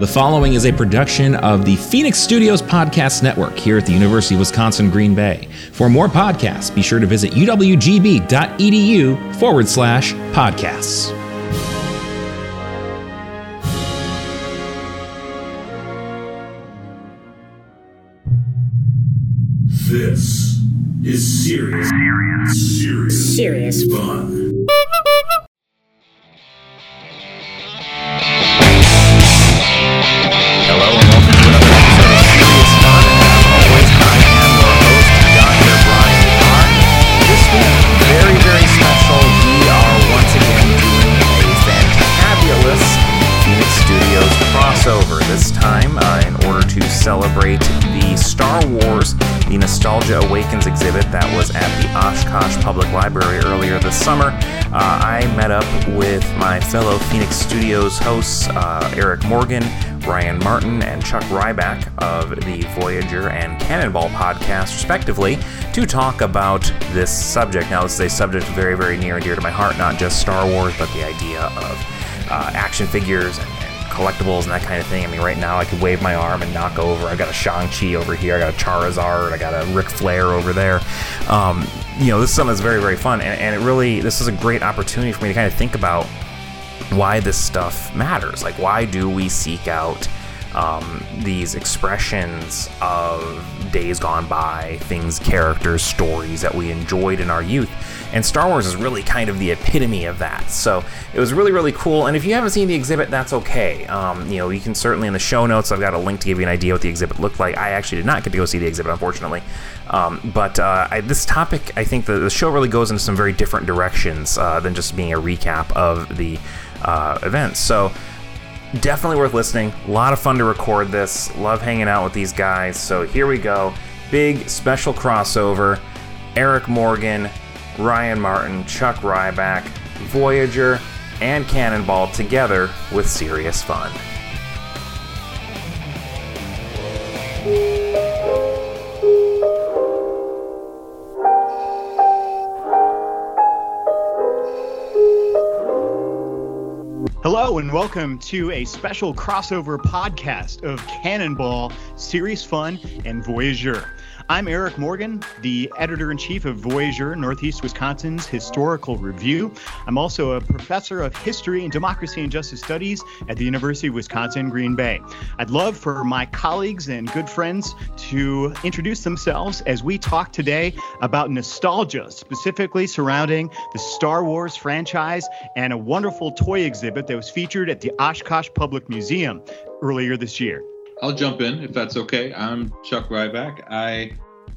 The following is a production of the Phoenix Studios Podcast Network here at the University of Wisconsin Green Bay. For more podcasts, be sure to visit uwgb.edu forward slash podcasts. This is serious, serious, Serious. fun. Fellow Phoenix Studios hosts, uh, Eric Morgan, Ryan Martin, and Chuck Rybak of the Voyager and Cannonball podcast, respectively, to talk about this subject. Now, this is a subject very, very near and dear to my heart, not just Star Wars, but the idea of uh, action figures and, collectibles and that kind of thing. I mean, right now I could wave my arm and knock over. I've got a Shang-Chi over here, I got a Charizard, I got a Ric Flair over there. Um, you know, this is something that's very, very fun, and, and it really, this is a great opportunity for me to kind of think about why this stuff matters. Like, why do we seek out um, these expressions of days gone by, things, characters, stories that we enjoyed in our youth? And Star Wars is really kind of the epitome of that. So it was really, really cool. And if you haven't seen the exhibit, that's okay. Um, you know, you can certainly in the show notes, I've got a link to give you an idea what the exhibit looked like. I actually did not get to go see the exhibit, unfortunately. Um, but uh, I, this topic, I think the, the show really goes into some very different directions uh, than just being a recap of the uh, events. So definitely worth listening. A lot of fun to record this. Love hanging out with these guys. So here we go. Big special crossover. Eric Morgan, Ryan Martin, Chuck Rybak, Voyager, and Cannonball together with serious fun. Hello and welcome to a special crossover podcast of Cannonball, Serious Fun, and Voyager. I'm Eric Morgan, the editor in chief of Voyager, Northeast Wisconsin's Historical Review. I'm also a professor of history and democracy and justice studies at the University of Wisconsin Green Bay. I'd love for my colleagues and good friends to introduce themselves as we talk today about nostalgia, specifically surrounding the Star Wars franchise and a wonderful toy exhibit that was featured at the Oshkosh Public Museum earlier this year. I'll jump in if that's okay. I'm Chuck Rybak. I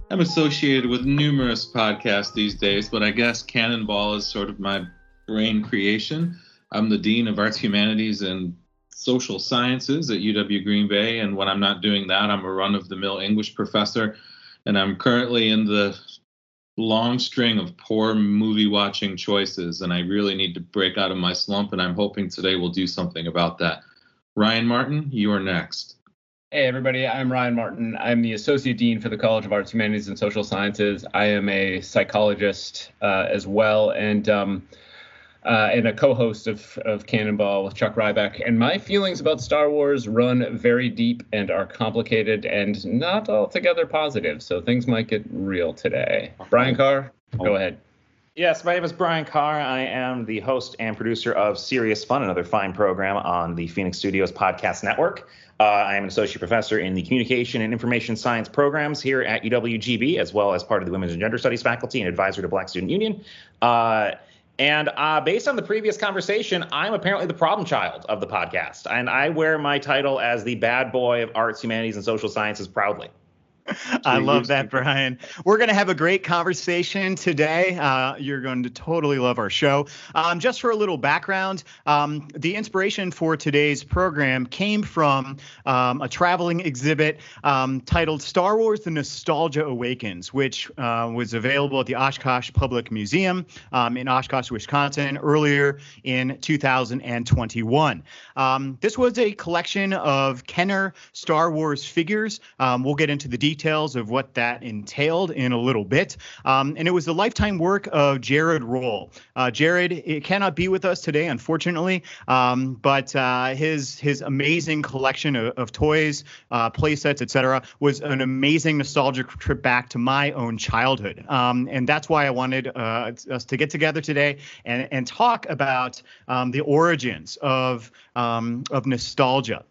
am associated with numerous podcasts these days, but I guess Cannonball is sort of my brain creation. I'm the Dean of Arts, Humanities, and Social Sciences at UW Green Bay, and when I'm not doing that, I'm a run of the mill English professor, and I'm currently in the long string of poor movie watching choices, and I really need to break out of my slump, and I'm hoping today we'll do something about that. Ryan Martin, you are next. Hey, everybody, I'm Ryan Martin. I'm the Associate Dean for the College of Arts, Humanities, and Social Sciences. I am a psychologist uh, as well, and um, uh, and a co-host of, of Cannonball with Chuck Rybak. And my feelings about Star Wars run very deep and are complicated and not altogether positive. So things might get real today. Brian Carr, go ahead. Yes, my name is Brian Carr. I am the host and producer of Serious Fun, another fine program on the Phoenix Studios Podcast Network. Uh, I am an associate professor in the Communication and Information Science programs here at UWGB, as well as part of the Women's and Gender Studies faculty and advisor to Black Student Union. Uh, and uh, based on the previous conversation, I'm apparently the problem child of the podcast, and I wear my title as the bad boy of arts, humanities, and social sciences proudly. I love that, Brian. We're going to have a great conversation today. Uh, you're going to totally love our show. Um, just for a little background, um, the inspiration for today's program came from um, a traveling exhibit um, titled Star Wars The Nostalgia Awakens, which uh, was available at the Oshkosh Public Museum um, in Oshkosh, Wisconsin, earlier in 2021. Um, this was a collection of Kenner Star Wars figures. we'll get into the details details of what that entailed in a little bit. Um, and it was the lifetime work of Jared Roll. Uh, Jared it cannot be with us today, unfortunately, um, but uh, his his amazing collection of, of toys, uh, play sets, etc., was an amazing nostalgic trip back to my own childhood. Um, and that's why I wanted uh, us to get together today and, and talk about um, the origins of um, of nostalgia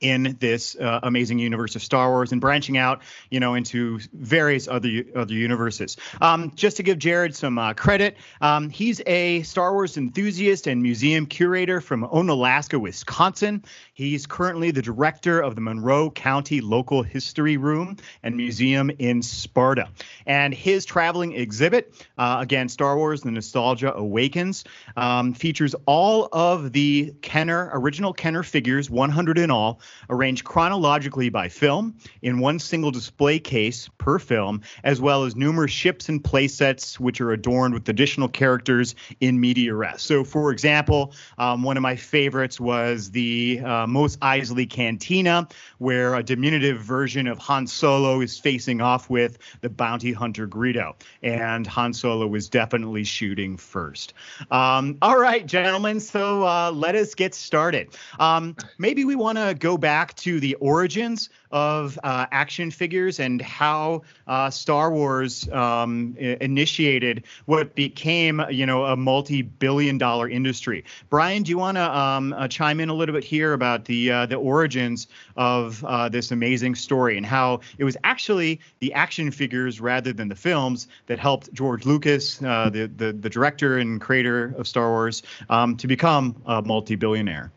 in this uh, amazing universe of Star Wars and branching out, you know, into various other other universes. Um, just to give Jared some uh, credit, um, he's a Star Wars enthusiast and museum curator from Onalaska, Wisconsin. He's currently the director of the Monroe County Local History Room and Museum in Sparta. And his traveling exhibit, uh, again, Star Wars: The Nostalgia Awakens, um, features all of the Kenner original Kenner figures, 100 in all arranged chronologically by film in one single display case per film, as well as numerous ships and playsets, which are adorned with additional characters in media res. So, for example, um, one of my favorites was the uh, Mos Eisley Cantina, where a diminutive version of Han Solo is facing off with the bounty hunter Greedo, and Han Solo was definitely shooting first. Um, all right, gentlemen, so uh, let us get started. Um, maybe we want to go go back to the origins of uh, action figures and how uh, Star Wars um, initiated what became, you know, a multi-billion-dollar industry. Brian, do you want to um, uh, chime in a little bit here about the uh, the origins of uh, this amazing story and how it was actually the action figures rather than the films that helped George Lucas, uh, the, the the director and creator of Star Wars, um, to become a multi-billionaire?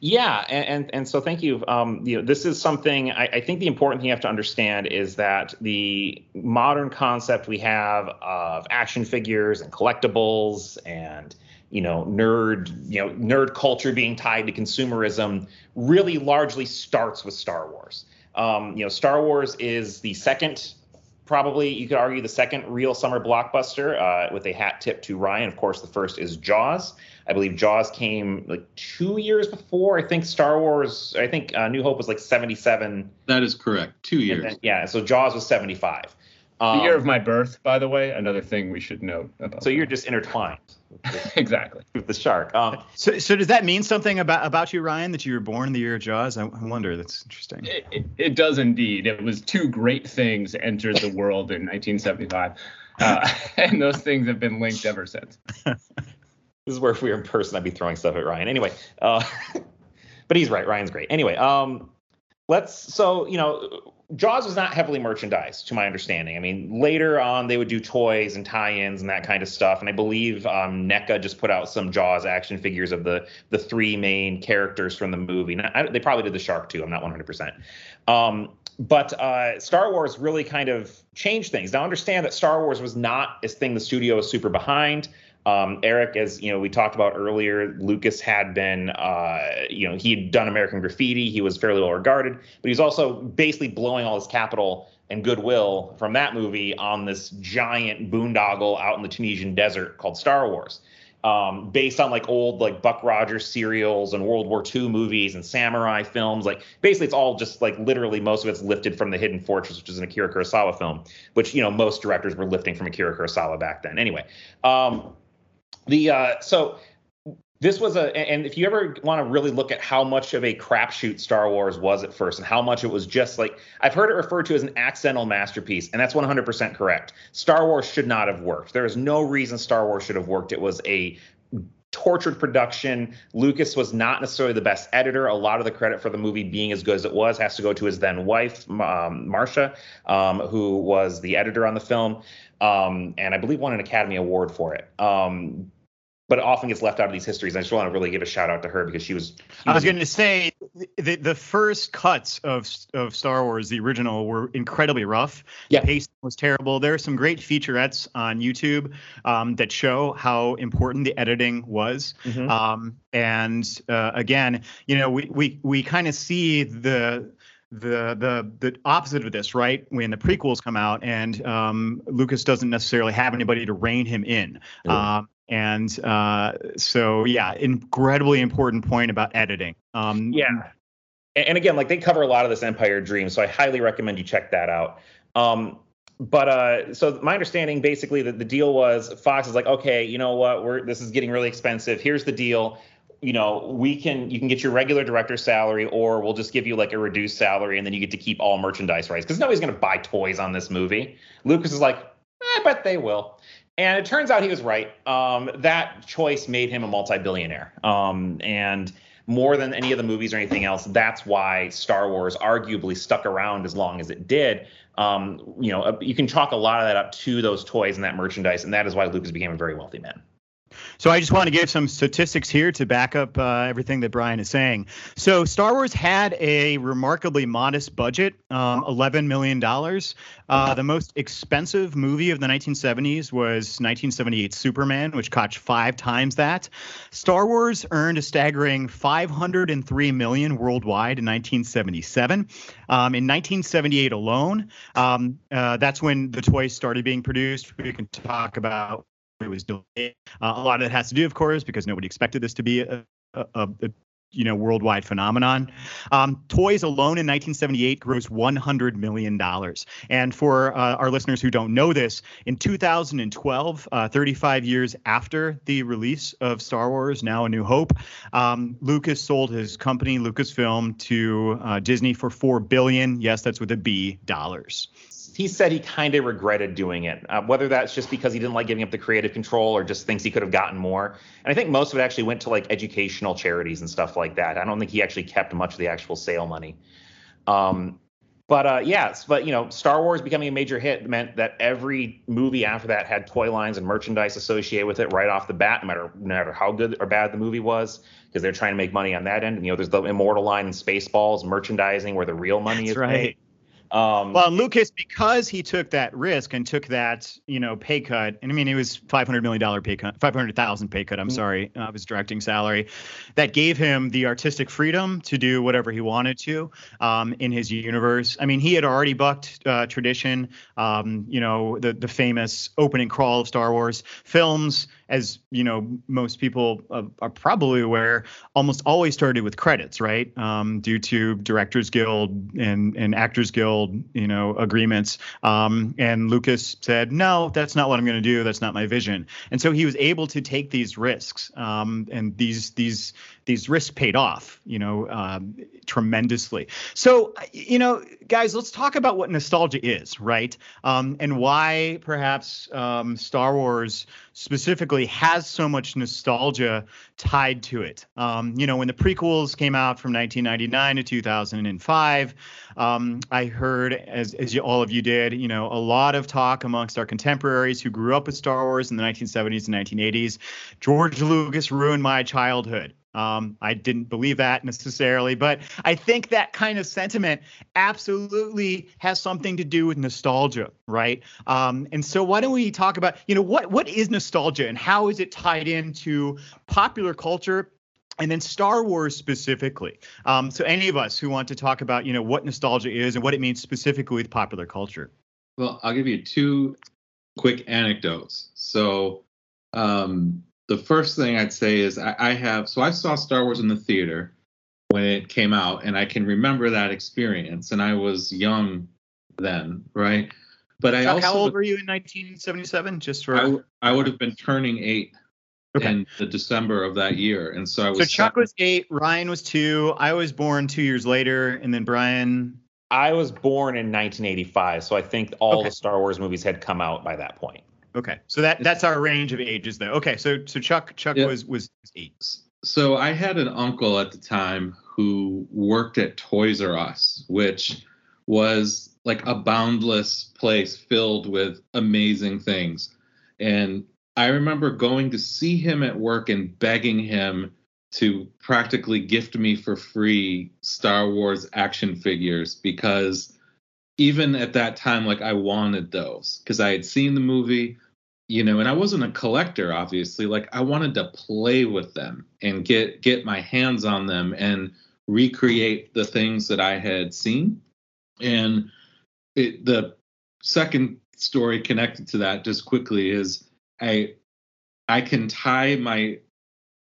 Yeah, and, and, and so thank you. Um, you know, this is something I, I, think the important thing you have to understand is that the modern concept we have of action figures and collectibles and you know nerd you know nerd culture being tied to consumerism really largely starts with Star Wars. Um, you know, Star Wars is the second probably you could argue the second real summer blockbuster uh, with a hat tip to Ryan. Of course, the first is Jaws. I believe Jaws came like two years before. I think Star Wars. I think uh, New Hope was like seventy-seven. That is correct. Two years. Then, yeah. So Jaws was seventy-five. Um, the year of my birth, by the way, another thing we should note about. So that. you're just intertwined. exactly. With the shark. Um, so, so does that mean something about about you, Ryan, that you were born in the year of Jaws? I, I wonder. That's interesting. It, it, it, does indeed. It was two great things entered the world in 1975, uh, and those things have been linked ever since. This is where if we were in person, I'd be throwing stuff at Ryan. Anyway, uh, but he's right. Ryan's great. Anyway, um, let's. So you know, Jaws was not heavily merchandised, to my understanding. I mean, later on they would do toys and tie-ins and that kind of stuff. And I believe um, NECA just put out some Jaws action figures of the the three main characters from the movie. Now, I, they probably did the shark too. I'm not 100. Um, percent but uh, Star Wars really kind of changed things. Now, understand that Star Wars was not a thing the studio was super behind. Um, Eric, as you know, we talked about earlier, Lucas had been, uh, you know, he had done American Graffiti. He was fairly well regarded, but he's also basically blowing all his capital and goodwill from that movie on this giant boondoggle out in the Tunisian desert called Star Wars. Um, based on like old like Buck Rogers serials and World War II movies and samurai films. Like basically, it's all just like literally most of it's lifted from the Hidden Fortress, which is an Akira Kurosawa film, which you know most directors were lifting from Akira Kurosawa back then. Anyway, um, the uh, so this was a and if you ever want to really look at how much of a crapshoot Star Wars was at first and how much it was just like I've heard it referred to as an accidental masterpiece and that's 100% correct. Star Wars should not have worked. There is no reason Star Wars should have worked. It was a tortured production. Lucas was not necessarily the best editor. A lot of the credit for the movie being as good as it was has to go to his then wife, um, Marcia, um, who was the editor on the film, um, and I believe won an Academy Award for it. But often gets left out of these histories. I just want to really give a shout out to her because she was. She I was, going to say the the first cuts of of Star Wars, the original, were incredibly rough. Yeah, the pacing was terrible. There are some great featurettes on YouTube um, that show how important the editing was. Mm-hmm. Um, and uh, again, you know, we we we kind of see the the the the opposite of this, right? When the prequels come out and um, Lucas doesn't necessarily have anybody to rein him in. Um, and uh, so, yeah, incredibly important point about editing. Um, yeah. and, again, like they cover a lot of this Empire Dream, so I highly recommend you check that out. Um, but uh, so my understanding basically that the deal was Fox is like, okay, you know what, we're this is getting really expensive. Here's the deal. You know, we can you can get your regular director salary, or we'll just give you like a reduced salary, and then you get to keep all merchandise rights because nobody's to buy toys on this movie. Lucas is like, I bet they will. And it turns out he was right. Um, that choice made him a multi-billionaire. Um, and more than any of the movies or anything else, that's why Star Wars arguably stuck around as long as it did. Um, you know, you can chalk a lot of that up to those toys and that merchandise, and that is why Lucas became a very wealthy man. So I just want to give some statistics here to back up uh, everything that Brian is saying. So Star Wars had a remarkably modest budget, um, $11 million. Uh, the most expensive movie of the 1970s was 1978 Superman, which cost five times that. Star Wars earned a staggering 503 million worldwide in 1977. Um, in 1978 alone, um, uh, that's when the toys started being produced. We can talk about it was delayed. Uh, a lot of it has to do, of course, because nobody expected this to be a, a, a, you know worldwide phenomenon. Um, toys alone in 1978 grossed 100 million dollars. And for uh, our listeners who don't know this, in 2012, uh, 35 years after the release of Star Wars: Now a New Hope, um, Lucas sold his company Lucasfilm to uh, Disney for four billion. Yes, that's with a B dollars he said he kind of regretted doing it, uh, whether that's just because he didn't like giving up the creative control or just thinks he could have gotten more. And I think most of it actually went to like educational charities and stuff like that. I don't think he actually kept much of the actual sale money. Um, but uh, yes, but you know, Star Wars becoming a major hit meant that every movie after that had toy lines and merchandise associated with it right off the bat, no matter no matter how good or bad the movie was, because they're trying to make money on that end. And you know, there's the Immortal line and Spaceballs merchandising where the real money That's is right. made. Um, Well, Lucas, because he took that risk and took that, you know, pay cut, and I mean, it was five hundred million dollar pay cut, five hundred thousand pay cut. I'm sorry, uh, of his directing salary, that gave him the artistic freedom to do whatever he wanted to um, in his universe. I mean, he had already bucked uh, tradition. Um, you know, the the famous opening crawl of Star Wars films, as you know, most people uh, are probably aware, almost always started with credits, right? Um, due to Directors Guild and and Actors Guild, you know, agreements. Um, and Lucas said, no, that's not what I'm going to do. That's not my vision. And so he was able to take these risks, um, and these these these risks paid off, you know, um, tremendously. So, you know, guys, let's talk about what nostalgia is, right? Um, and why perhaps um, Star Wars specifically has so much nostalgia tied to it. Um, you know, when the prequels came out from 1999 to 2005, um, I heard, as, as you, all of you did, you know, a lot of talk amongst our contemporaries who grew up with Star Wars in the 1970s and 1980s. George Lucas ruined my childhood. Um, I didn't believe that necessarily, but I think that kind of sentiment absolutely has something to do with nostalgia, right? Um, and so why don't we talk about, you know, what what is nostalgia and how is it tied into popular culture and then Star Wars specifically. Um, so any of us who want to talk about, you know, what nostalgia is and what it means specifically with popular culture. Well, I'll give you two quick anecdotes. So, um, the first thing I'd say is I, I have so I saw Star Wars in the theater when it came out, and I can remember that experience. And I was young then, right? But I also how old were you in 1977? Just for I would have been turning eight Okay. in the December of that year, and so I was. so Chuck seven. was eight, Ryan was two, I was born two years later, and then Brian. I was born in 1985, so I think all Okay. the Star Wars movies had come out by that point. Okay, so that that's our range of ages, though. Okay, so so Chuck Chuck Yeah. was was eight. so I had an uncle at the time who worked at Toys R Us, which was like a boundless place filled with amazing things. And I remember going to see him at work and begging him to practically gift me for free Star Wars action figures because even at that time like I wanted those because I had seen the movie you know and i wasn't a collector obviously like i wanted to play with them and get get my hands on them and recreate the things that i had seen. And it, the second story connected to that just quickly is i i can tie my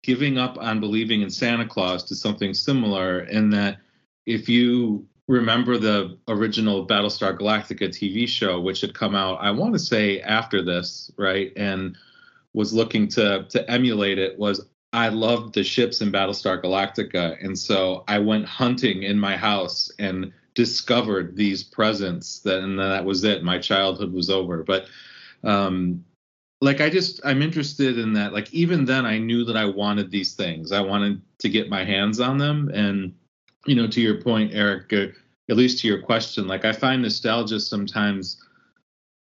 giving up on believing in santa claus to something similar in that if you remember the original Battlestar Galactica TV show, which had come out, I want to say after this, right, and was looking to to emulate it, was I loved the ships in Battlestar Galactica, and so I went hunting in my house and discovered these presents. That and that was it. My childhood was over. But um, like I just I'm interested in that. Like even then, I knew that I wanted these things. I wanted to get my hands on them, and you know, to your point, Eric, uh, at least to your question, like I find nostalgia sometimes.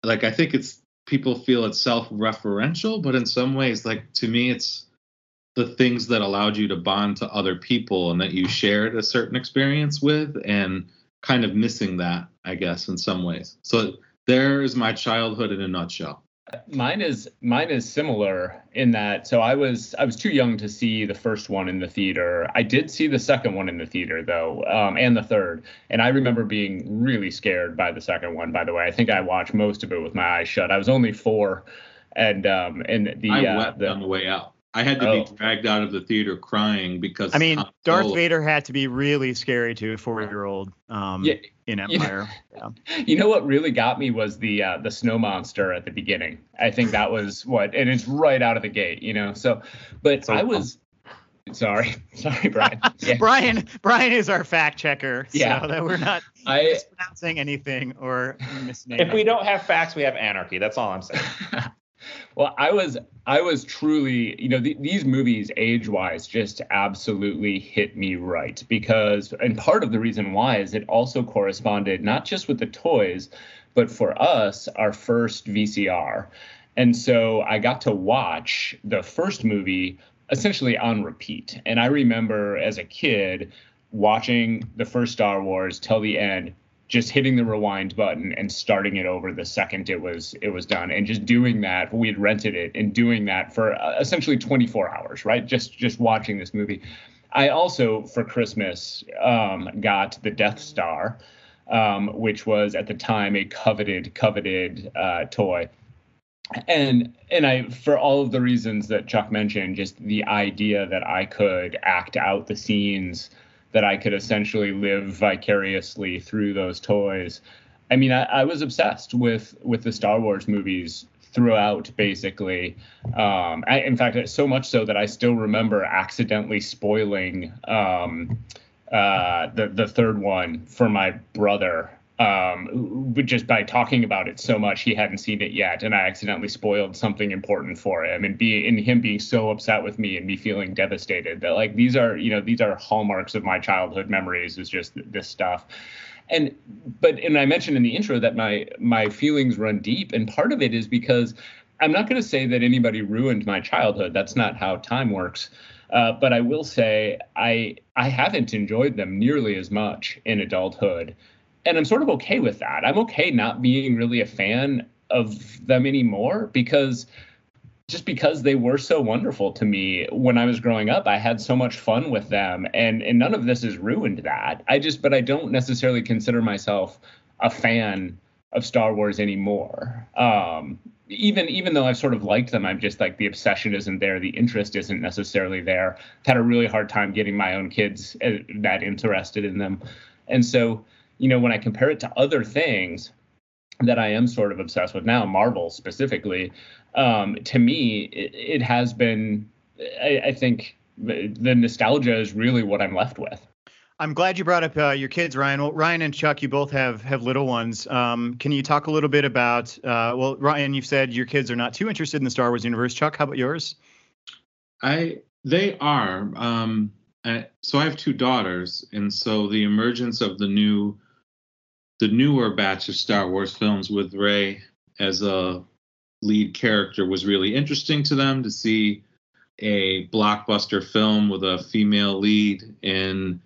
Like I think it's people feel it's self-referential, but in some ways, like to me, it's the things that allowed you to bond to other people and that you shared a certain experience with, and kind of missing that, I guess, in some ways. So there is my childhood in a nutshell. Mine is mine is similar in that so I was I was too young to see the first one in the theater. I did see the second one in the theater though, um, and the third. And I remember being really scared by the second one. By the way, I think I watched most of it with my eyes shut. I was only four, and um, and the I uh, wept the, on the way out. I had to Oh. be dragged out of the theater crying because I mean, Han Darth Solo- Vader had to be really scary to a four-year-old um, Yeah, in you know- Empire. Yeah. You know what really got me was the uh, the snow monster at the beginning. I think that was what, and it's right out of the gate, you know. So, but So I was sorry, sorry, Brian. Yeah, Brian Brian is our fact checker, so Yeah. that we're not I mispronouncing anything or misnaming. If we don't have facts, we have anarchy. That's all I'm saying. Well, I was I was truly, you know, th- these movies age wise just absolutely hit me right because, and part of the reason why is it also corresponded not just with the toys, but for us, our first VCR. And so I got to watch the first movie essentially on repeat. And I remember as a kid watching the first Star Wars till the end, just hitting the rewind button and starting it over the second it was it was done. And just doing that we had rented it and doing that for uh, essentially 24 hours right? Just just watching this movie. I also for christmas um, got the death star um, which was at the time a coveted coveted uh, toy. And and I for all of the reasons that Chuck mentioned, just the idea that I could act out the scenes, that I could essentially live vicariously through those toys. I mean, I, I was obsessed with with the Star Wars movies throughout, basically. Um, I, in fact, so much so that I still remember accidentally spoiling um, uh, the the third one for my brother um, just by talking about it so much, he hadn't seen it yet, and I accidentally spoiled something important for him, and be and him being so upset with me and me feeling devastated that like these are you know these are hallmarks of my childhood memories is just this stuff, and but and I mentioned in the intro that my my feelings run deep, and part of it is because I'm not going to say that anybody ruined my childhood. That's not how time works. Uh, but I will say I I haven't enjoyed them nearly as much in adulthood and I'm sort of okay with that. I'm okay not being really a fan of them anymore because just because they were so wonderful to me when I was growing up, I had so much fun with them, and and none of this has ruined that. I just, but I don't necessarily consider myself a fan of Star Wars anymore. Um, even even though I've sort of liked them, I'm just like the obsession isn't there, the interest isn't necessarily there. I've had a really hard time getting my own kids uh, that interested in them, and so you know, when I compare it to other things that I am sort of obsessed with now, Marvel specifically, um, to me, it, it has been, I, I think the nostalgia is really what I'm left with. I'm glad you brought up uh, your kids, Ryan. Well, Ryan and Chuck, you both have have little ones. Um, can you talk a little bit about? Uh, well, Ryan, you've said your kids are not too interested in the Star Wars universe. Chuck, how about yours? I they are. Um, I, so I have two daughters, and so the emergence of the new, the newer batch of Star Wars films with Rey as a lead character was really interesting to them to see a blockbuster film with a female lead. And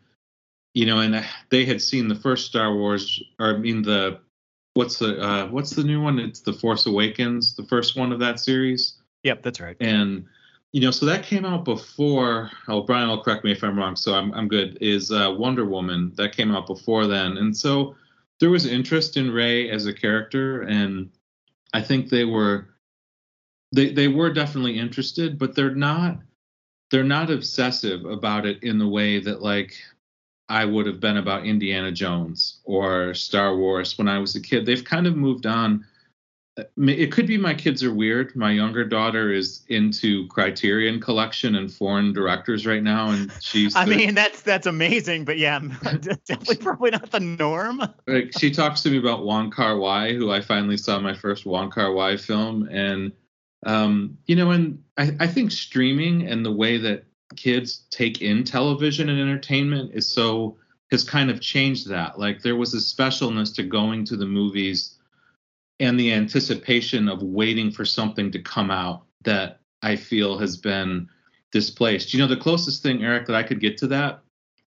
you know and they had seen the first Star Wars or I mean the what's the uh what's the new one? It's the Force Awakens the first one of that series. Yep, that's right. and you know so that came out before oh brian will correct me if i'm wrong so i'm, I'm good is uh, wonder woman. That came out before then. And so there was interest in Rey as a character and i think they were they they were definitely interested but they're not they're not obsessive about it in the way that like I would have been about Indiana Jones or Star Wars when I was a kid. They've kind of moved on. It could be my kids are weird. My younger daughter is into Criterion Collection and foreign directors right now, and she's. I mean, that's that's amazing, but yeah, definitely probably not the norm. like she talks to me about Wong Kar Wai, who I finally saw my first Wong Kar Wai film, and um, you know, and I, I think streaming and the way that kids take in television and entertainment is so has kind of changed that. Like there was a specialness to going to the movies and the anticipation of waiting for something to come out that I feel has been displaced. You know, the closest thing, Eric, that I could get to that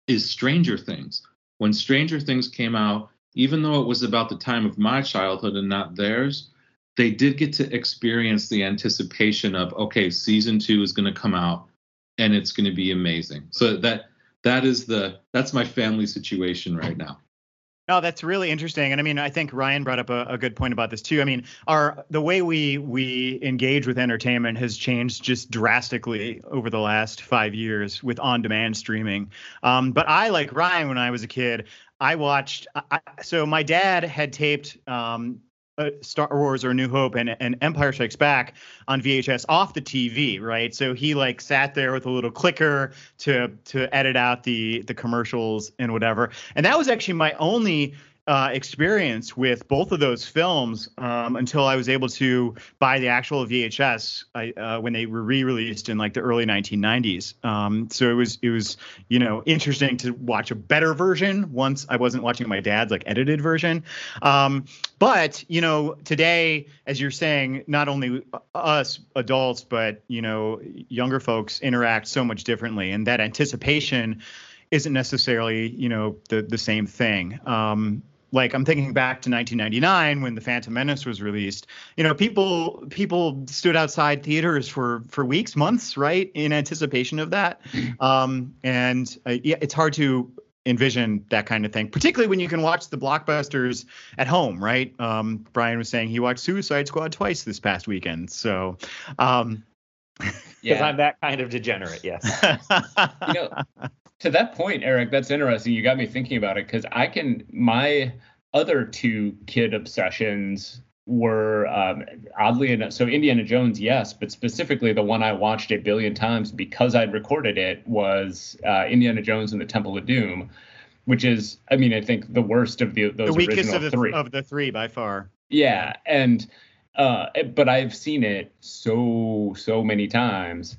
is Stranger Things. When Stranger Things came out, even though it was about the time of my childhood and not theirs, they did get to experience the anticipation of, okay, season two is going to come out and it's going to be amazing. So that that is the that's my family situation right now. No, that's really interesting, and I mean, I think Ryan brought up a, a, good point about this too. I mean, our the way we we engage with entertainment has changed just drastically over the last five years with on-demand streaming. Um, but I, like Ryan, when I was a kid, I watched. I, so my dad had taped um, uh, Star Wars or New Hope and, and Empire Strikes Back on VHS off the TV, right? So he like sat there with a little clicker to to edit out the the commercials and whatever. And that was actually my only uh, experience with both of those films um, until I was able to buy the actual VHS I, uh, when they were re-released in like the early 1990s. Um, so it was it was you know interesting to watch a better version once I wasn't watching my dad's like edited version. Um, but you know today, as you're saying, not only us adults but you know younger folks interact so much differently, and that anticipation isn't necessarily you know the the same thing. Um, like I'm thinking back to 1999 when the Phantom Menace was released. You know, people people stood outside theaters for for weeks, months, right, in anticipation of that. Um, and uh, yeah, it's hard to envision that kind of thing, particularly when you can watch the blockbusters at home, right? Um, Brian was saying he watched Suicide Squad twice this past weekend, so. Um, because yeah. I'm that kind of degenerate, yes. you know, to that point, Eric, that's interesting. You got me thinking about it because I can my other two kid obsessions were um, oddly enough so indiana jones yes but specifically the one i watched a billion times because i'd recorded it was uh, indiana jones and the temple of doom which is i mean i think the worst of the those the weakest of the three. of the three by far. Yeah and uh, but i've seen it so so many times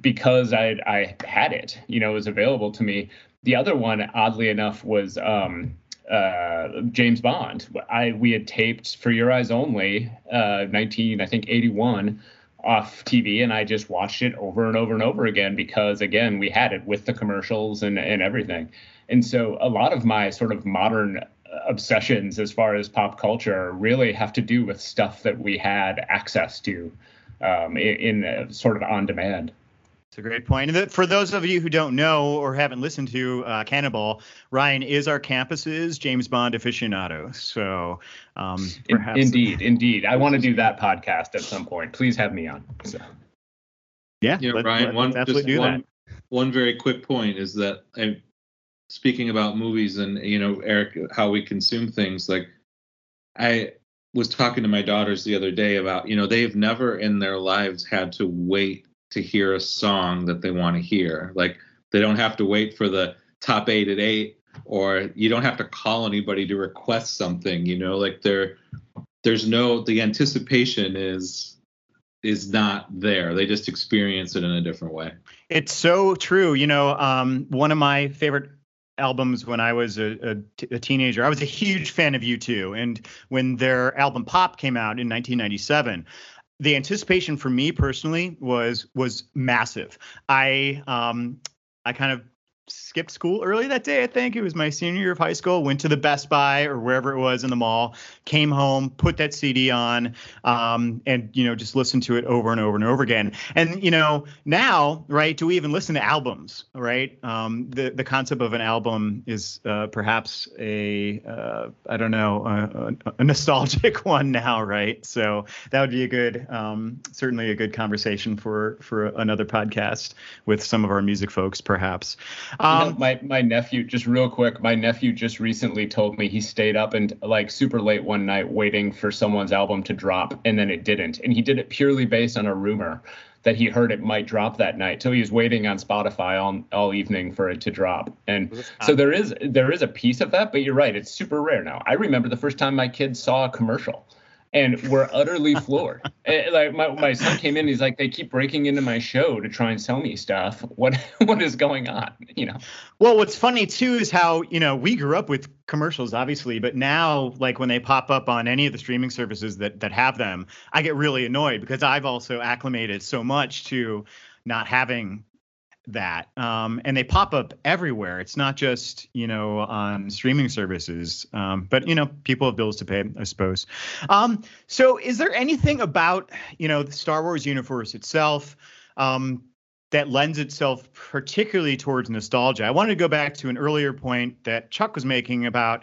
because I I had it, you know, it was available to me. The other one, oddly enough, was um, uh, James Bond. I we had taped For Your Eyes Only, uh, 19 I think 81 off TV, and I just watched it over and over and over again because again we had it with the commercials and and everything. And so a lot of my sort of modern obsessions as far as pop culture really have to do with stuff that we had access to um, in, in sort of on demand. It's a great point. And for those of you who don't know or haven't listened to uh, Cannonball, Ryan is our campus's James Bond aficionado. So, um, perhaps indeed, indeed, I want to do that podcast at some point. Please have me on. So. Yeah, yeah, let, Ryan. Let, one, just one, one very quick point is that I'm speaking about movies and you know, Eric, how we consume things. Like, I was talking to my daughters the other day about you know they've never in their lives had to wait to hear a song that they want to hear. Like they don't have to wait for the top eight at eight, or you don't have to call anybody to request something. You know, like there, there's no the anticipation is is not there. They just experience it in a different way. It's so true. You know, um, one of my favorite albums when I was a, a, t- a teenager. I was a huge fan of U2, and when their album Pop came out in 1997, the anticipation for me personally was was massive. I um I kind of skipped school early that day. I think it was my senior year of high school. Went to the Best Buy or wherever it was in the mall. Came home, put that CD on, um, and you know just listened to it over and over and over again. And you know now, right? Do we even listen to albums? Right? Um, the the concept of an album is uh, perhaps a uh, I don't know a, a, nostalgic one now, right? So that would be a good um, certainly a good conversation for for another podcast with some of our music folks, perhaps. You know, Um, my my nephew just real quick. My nephew just recently told me he stayed up and like super late one night waiting for someone's album to drop, and then it didn't. And he did it purely based on a rumor that he heard it might drop that night. So he was waiting on Spotify all all evening for it to drop. And so there is there is a piece of that, but you're right. It's super rare now. I remember the first time my kids saw a commercial. And were utterly floored. Eh, like my, my son came in, he's like, they keep breaking into my show to try and sell me stuff. What what is going on? You know. Well, what's funny too is how, you know, we grew up with commercials, obviously, but now, like when they pop up on any of the streaming services that that have them, I get really annoyed because I've also acclimated so much to not having that. Um, and they pop up everywhere. It's not just, you know, on streaming services. Um, but you know, people have bills to pay, I suppose. Um, so is there anything about, you know, the Star Wars universe itself? Um, that lends itself particularly towards nostalgia. I wanted to go back to an earlier point that Chuck was making about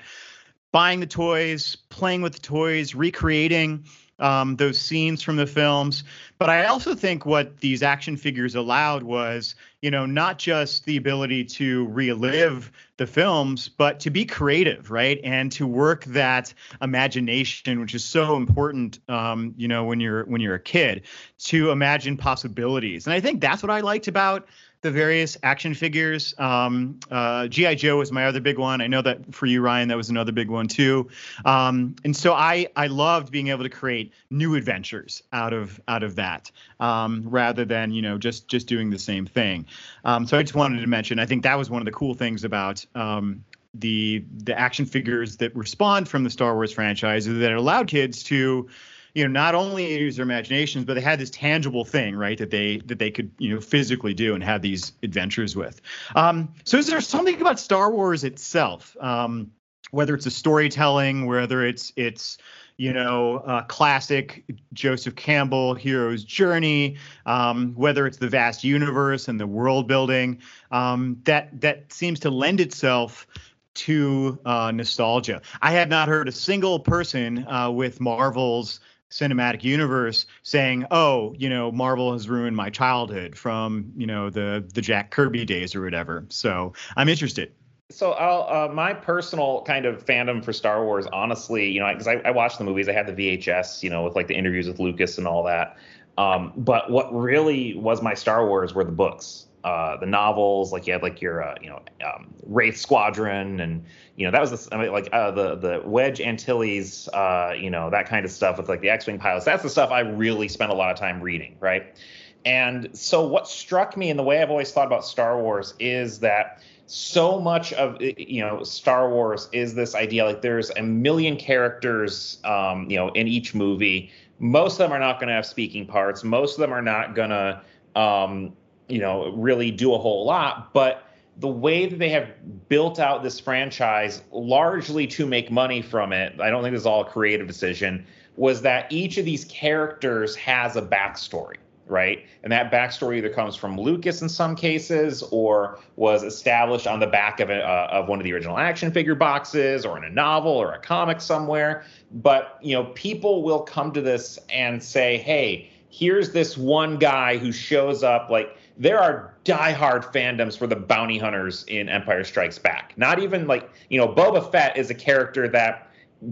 buying the toys, playing with the toys, recreating um, those scenes from the films. But I also think what these action figures allowed was, you know, not just the ability to relive the films, but to be creative, right, and to work that imagination, which is so important, um, you know, when you're when you're a kid, to imagine possibilities. And I think that's what I liked about the various action figures. Um, uh, GI Joe was my other big one. I know that for you, Ryan, that was another big one too. Um, and so I I loved being able to create new adventures out of out of that, um, rather than you know just just doing the same thing. Um, so I just wanted to mention. I think that was one of the cool things about. Um, the the action figures that respond from the Star Wars franchise is that allowed kids to you know not only use their imaginations but they had this tangible thing right that they that they could you know physically do and have these adventures with um, so is there something about star wars itself um, whether it's a storytelling whether it's it's you know uh, classic joseph campbell hero's journey um, whether it's the vast universe and the world building um, that that seems to lend itself to uh, nostalgia. I have not heard a single person uh, with Marvel's cinematic universe saying, "Oh, you know, Marvel has ruined my childhood from you know the the Jack Kirby days or whatever." So I'm interested. So I'll, uh, my personal kind of fandom for Star Wars, honestly, you know, because I, I watched the movies, I had the VHS, you know, with like the interviews with Lucas and all that. Um, but what really was my Star Wars were the books, uh, the novels. Like you had like your, uh, you know, um, Wraith Squadron, and you know that was the, I mean, like uh, the the Wedge Antilles, uh, you know, that kind of stuff with like the X-wing pilots. That's the stuff I really spent a lot of time reading, right? And so what struck me in the way I've always thought about Star Wars is that so much of you know Star Wars is this idea like there's a million characters um, you know in each movie. Most of them are not going to have speaking parts. Most of them are not going to um, you know really do a whole lot. But the way that they have built out this franchise largely to make money from it, I don't think this is all a creative decision, was that each of these characters has a backstory right? And that backstory either comes from Lucas in some cases, or was established on the back of a, uh, of one of the original action figure boxes, or in a novel or a comic somewhere. But you know, people will come to this and say, "Hey, here's this one guy who shows up." Like there are diehard fandoms for the bounty hunters in Empire Strikes Back. Not even like you know, Boba Fett is a character that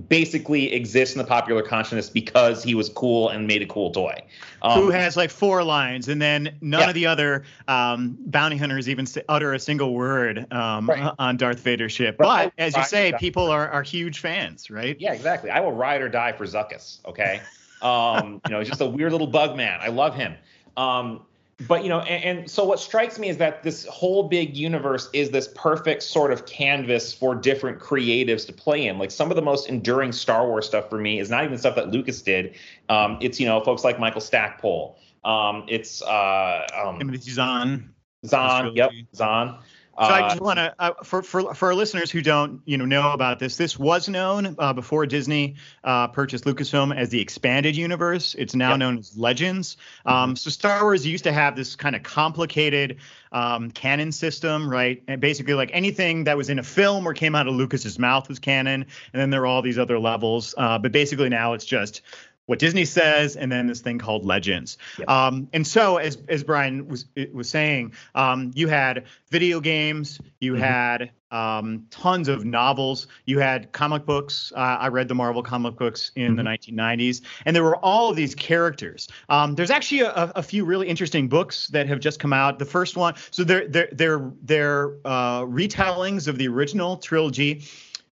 basically exists in the popular consciousness because he was cool and made a cool toy. Um, Who has like four lines, and then none Yeah. of the other um, bounty hunters even utter a single word um, Right. on Darth Vader's ship. Right. But as you say, people are, are huge fans, right? Yeah, exactly. I will ride or die for Zuckuss. Okay, um, you know, he's just a weird little bug man. I love him. Um, but you know, and, and so what strikes me is that this whole big universe is this perfect sort of canvas for different creatives to play in. Like some of the most enduring Star Wars stuff for me is not even stuff that Lucas did. Um, it's you know folks like Michael Stackpole. Um, it's uh, um, Timothy Zahn. Zahn. Yep. Zahn. So I Uh, just want to, uh, for, for for our listeners who don't, you know, know about this, this was known uh, before Disney uh, purchased Lucasfilm as the expanded universe. It's now Yep. known as Legends. Um, so Star Wars used to have this kind of complicated um, canon system, right? And basically, like anything that was in a film or came out of Lucas's mouth was canon, and then there are all these other levels. Uh, but basically, now it's just what Disney says, and then this thing called Legends. Yep. Um, and so, as as Brian was was saying, um, you had video games, you Mhm. had um, tons of novels, you had comic books. Uh, I read the Marvel comic books in the 1990s, and there were all of these characters. Um, there's actually a, a few really interesting books that have just come out. The first one, so they're they're they're they're uh, retellings of the original trilogy.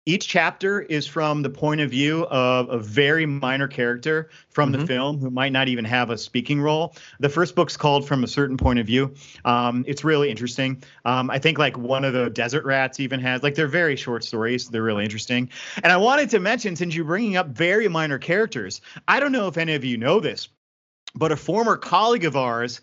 Each chapter is from the point of view of a very minor character from the Mhm. film who might not even have a speaking role. The first book's called From a Certain Point of View. Um, it's really interesting. Um, I think like one of the Desert Rats even has like they're very short stories. They're really interesting. And I wanted to mention since you're bringing up very minor characters, I don't know if any of you know this, but a former colleague of ours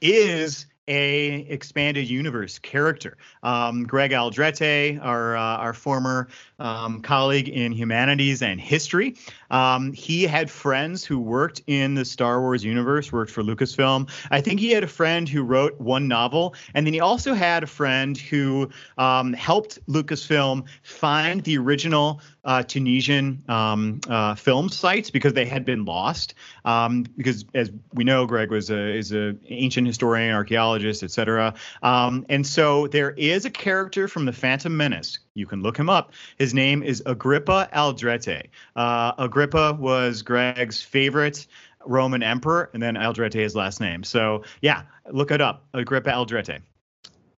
is a expanded universe character. Um, Greg Aldrete, our uh, our former um, colleague in humanities and history, um, he had friends who worked in the Star Wars universe, worked for Lucasfilm. I think he had a friend who wrote one novel, and then he also had a friend who um, helped Lucasfilm find the original uh, Tunisian um, uh, film sites because they had been lost. Um, because as we know, Greg was a is a ancient historian, archaeologist, etc. Um, and so there is a character from the Phantom Menace. You can look him up. His name is Agrippa Aldrete. Uh, Agrippa was Greg's favorite Roman emperor, and then Aldrete his last name. So yeah, look it up. Agrippa Aldrete.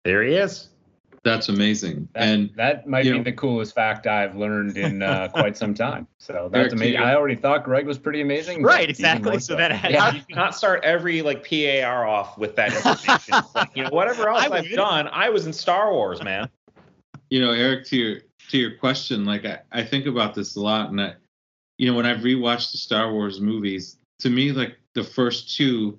There he is. That's amazing. That, and that might be know- the coolest fact I've learned in uh, quite some time. So that's Eric, amazing. you- I already thought Greg was pretty amazing. Right, exactly. more So that had- Yeah, you cannot start every like PAR off with that information. Like, you know, whatever else I I've would. done, I was in Star Wars, man. You know, Eric, to your to your question, like I, I think about this a lot, and I, you know, when I've rewatched the Star Wars movies, to me, like the first two,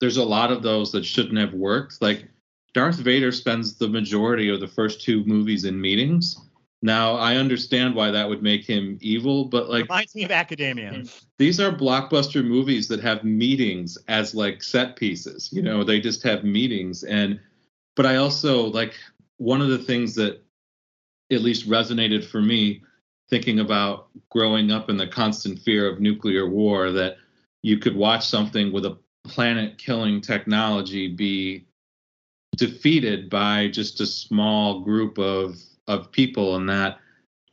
there's a lot of those that shouldn't have worked. Like Darth Vader spends the majority of the first two movies in meetings. Now I understand why that would make him evil, but like Reminds me of academia. Hmm. these are blockbuster movies that have meetings as like set pieces you know they just have meetings and but i also like one of the things that at least resonated for me thinking about growing up in the constant fear of nuclear war that you could watch something with a planet killing technology be defeated by just a small group of of people and that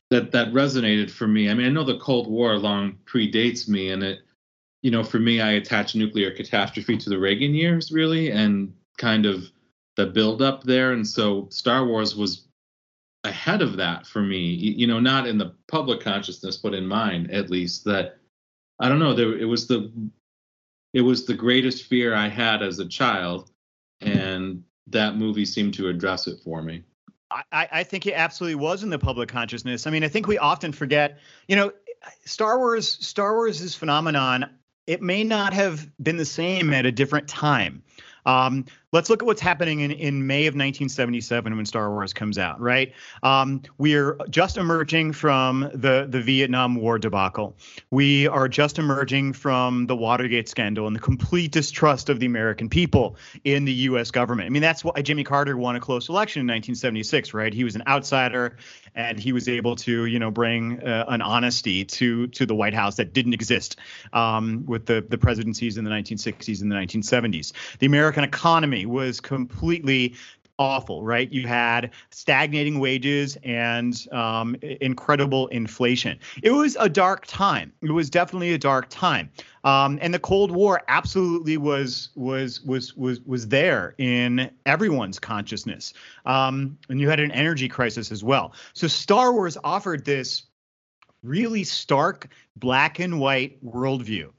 that that resonated for me. I mean, I know the Cold War long predates me, and it, you know, for me, I attach nuclear catastrophe to the Reagan years, really, and kind of the build up there. And so Star Wars was ahead of that for me. You, know, not in the public consciousness, but in mine at least. That I don't know. There, it was the it was the greatest fear I had as a child, and that movie seemed to address it for me. I, I think it absolutely was in the public consciousness. I mean, I think we often forget, you know, Star Wars, Star Wars' is phenomenon, it may not have been the same at a different time. Um, let's look at what's happening in, in May of 1977 when Star Wars comes out, right? Um, we're just emerging from the, the Vietnam War debacle. We are just emerging from the Watergate scandal and the complete distrust of the American people in the U.S. government. I mean, that's why Jimmy Carter won a close election in 1976, right? He was an outsider, and he was able to, you know, bring uh, an honesty to to the White House that didn't exist um, with the the presidencies in the 1960s and the 1970s. The American economy was completely awful, right? You had stagnating wages and um, incredible inflation. It was a dark time. It was definitely a dark time. Um, and the Cold War absolutely was was was was was there in everyone's consciousness. Um, and you had an energy crisis as well. So Star Wars offered this really stark black and white worldview.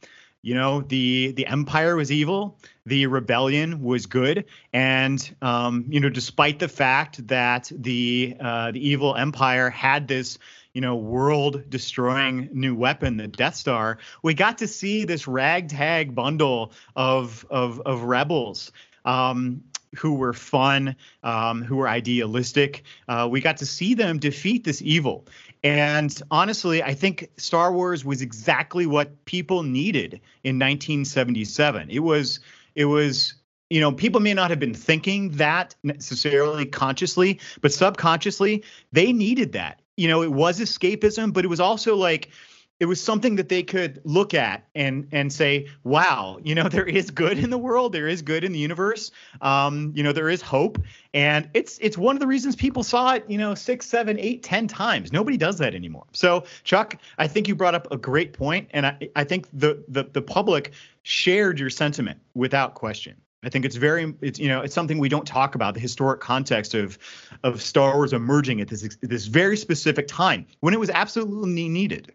You know, the the empire was evil, the rebellion was good, and um, you know, despite the fact that the uh, the evil empire had this you know world destroying new weapon, the Death Star, we got to see this ragtag bundle of of of rebels. Um, who were fun, um, who were idealistic. Uh, we got to see them defeat this evil. And honestly, I think Star Wars was exactly what people needed in 1977. It was, it was, you know, people may not have been thinking that necessarily consciously, but subconsciously, they needed that. You know, it was escapism, but it was also like, it was something that they could look at and and say, wow, you know, there is good in the world, there is good in the universe, um, you know, there is hope, and it's it's one of the reasons people saw it, you know, six, seven, eight, ten times. Nobody does that anymore. So, Chuck, I think you brought up a great point, and I I think the the the public shared your sentiment without question. I think it's very, it's you know, it's something we don't talk about the historic context of, of Star Wars emerging at this this very specific time when it was absolutely needed.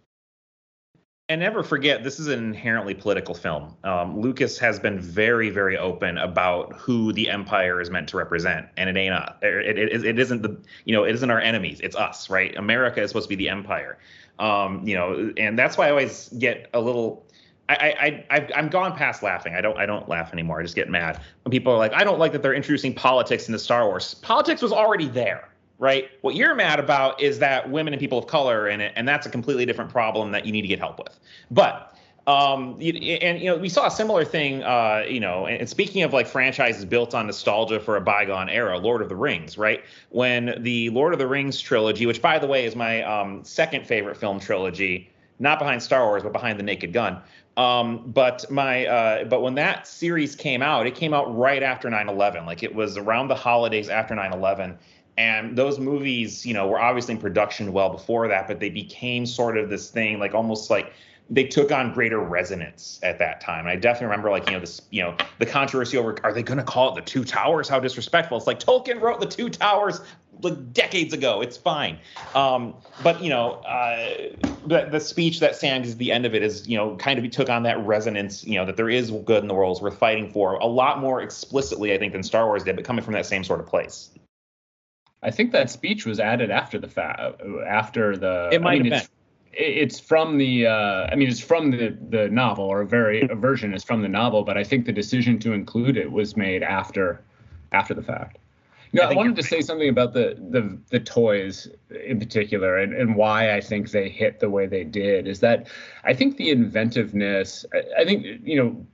And never forget, this is an inherently political film. Um, Lucas has been very, very open about who the Empire is meant to represent, and it ain't us. It, it, it isn't the, you know, it isn't our enemies. It's us, right? America is supposed to be the Empire. Um, you know, and that's why I always get a little I, I, I, am gone past laughing. I don't, I don't laugh anymore. I just get mad when people are like, I don't like that they're introducing politics into Star Wars. Politics was already there, right? What you're mad about is that women and people of color in it, and that's a completely different problem that you need to get help with. But, um, and you know, we saw a similar thing, uh, you know, and speaking of like franchises built on nostalgia for a bygone era, Lord of the Rings, right? When the Lord of the Rings trilogy, which by the way is my um, second favorite film trilogy, not behind Star Wars, but behind The Naked Gun. Um, but my uh, but when that series came out, it came out right after 9/11. Like it was around the holidays after 9/11. And those movies, you know, were obviously in production well before that, but they became sort of this thing, like almost like they took on greater resonance at that time. And I definitely remember like, you know, this, you know, the controversy over are they gonna call it the two towers? How disrespectful. It's like Tolkien wrote the two towers like decades ago. It's fine. Um, but you know, uh, the, the speech that Sam gives at the end of it is, you know, kind of took on that resonance, you know, that there is good in the world, worth fighting for, a lot more explicitly, I think, than Star Wars did, but coming from that same sort of place. I think that speech was added after the fact, after the. It might I mean, have it's, it's from the uh, i mean it's from the the novel or a very a version is from the novel but i think the decision to include it was made after after the fact you know, I, I wanted to say something about the the the toys in particular and, and why I think they hit the way they did is that I think the inventiveness I, I think you know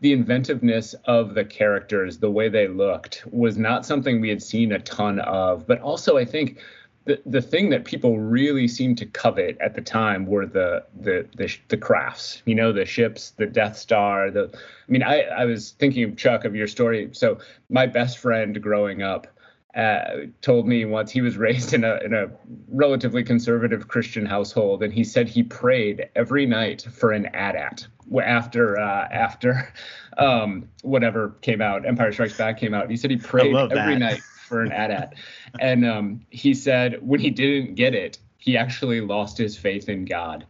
the inventiveness of the characters, the way they looked, was not something we had seen a ton of. But also, I think the the thing that people really seemed to covet at the time were the the the, the crafts. You know, the ships, the Death Star. The I mean, I I was thinking Chuck of your story. So my best friend growing up. Uh, told me once he was raised in a in a relatively conservative Christian household, and he said he prayed every night for an AT-AT after uh, after um, whatever came out, Empire Strikes Back came out. He said he prayed every night for an AT-AT. and um, he said when he didn't get it, he actually lost his faith in God.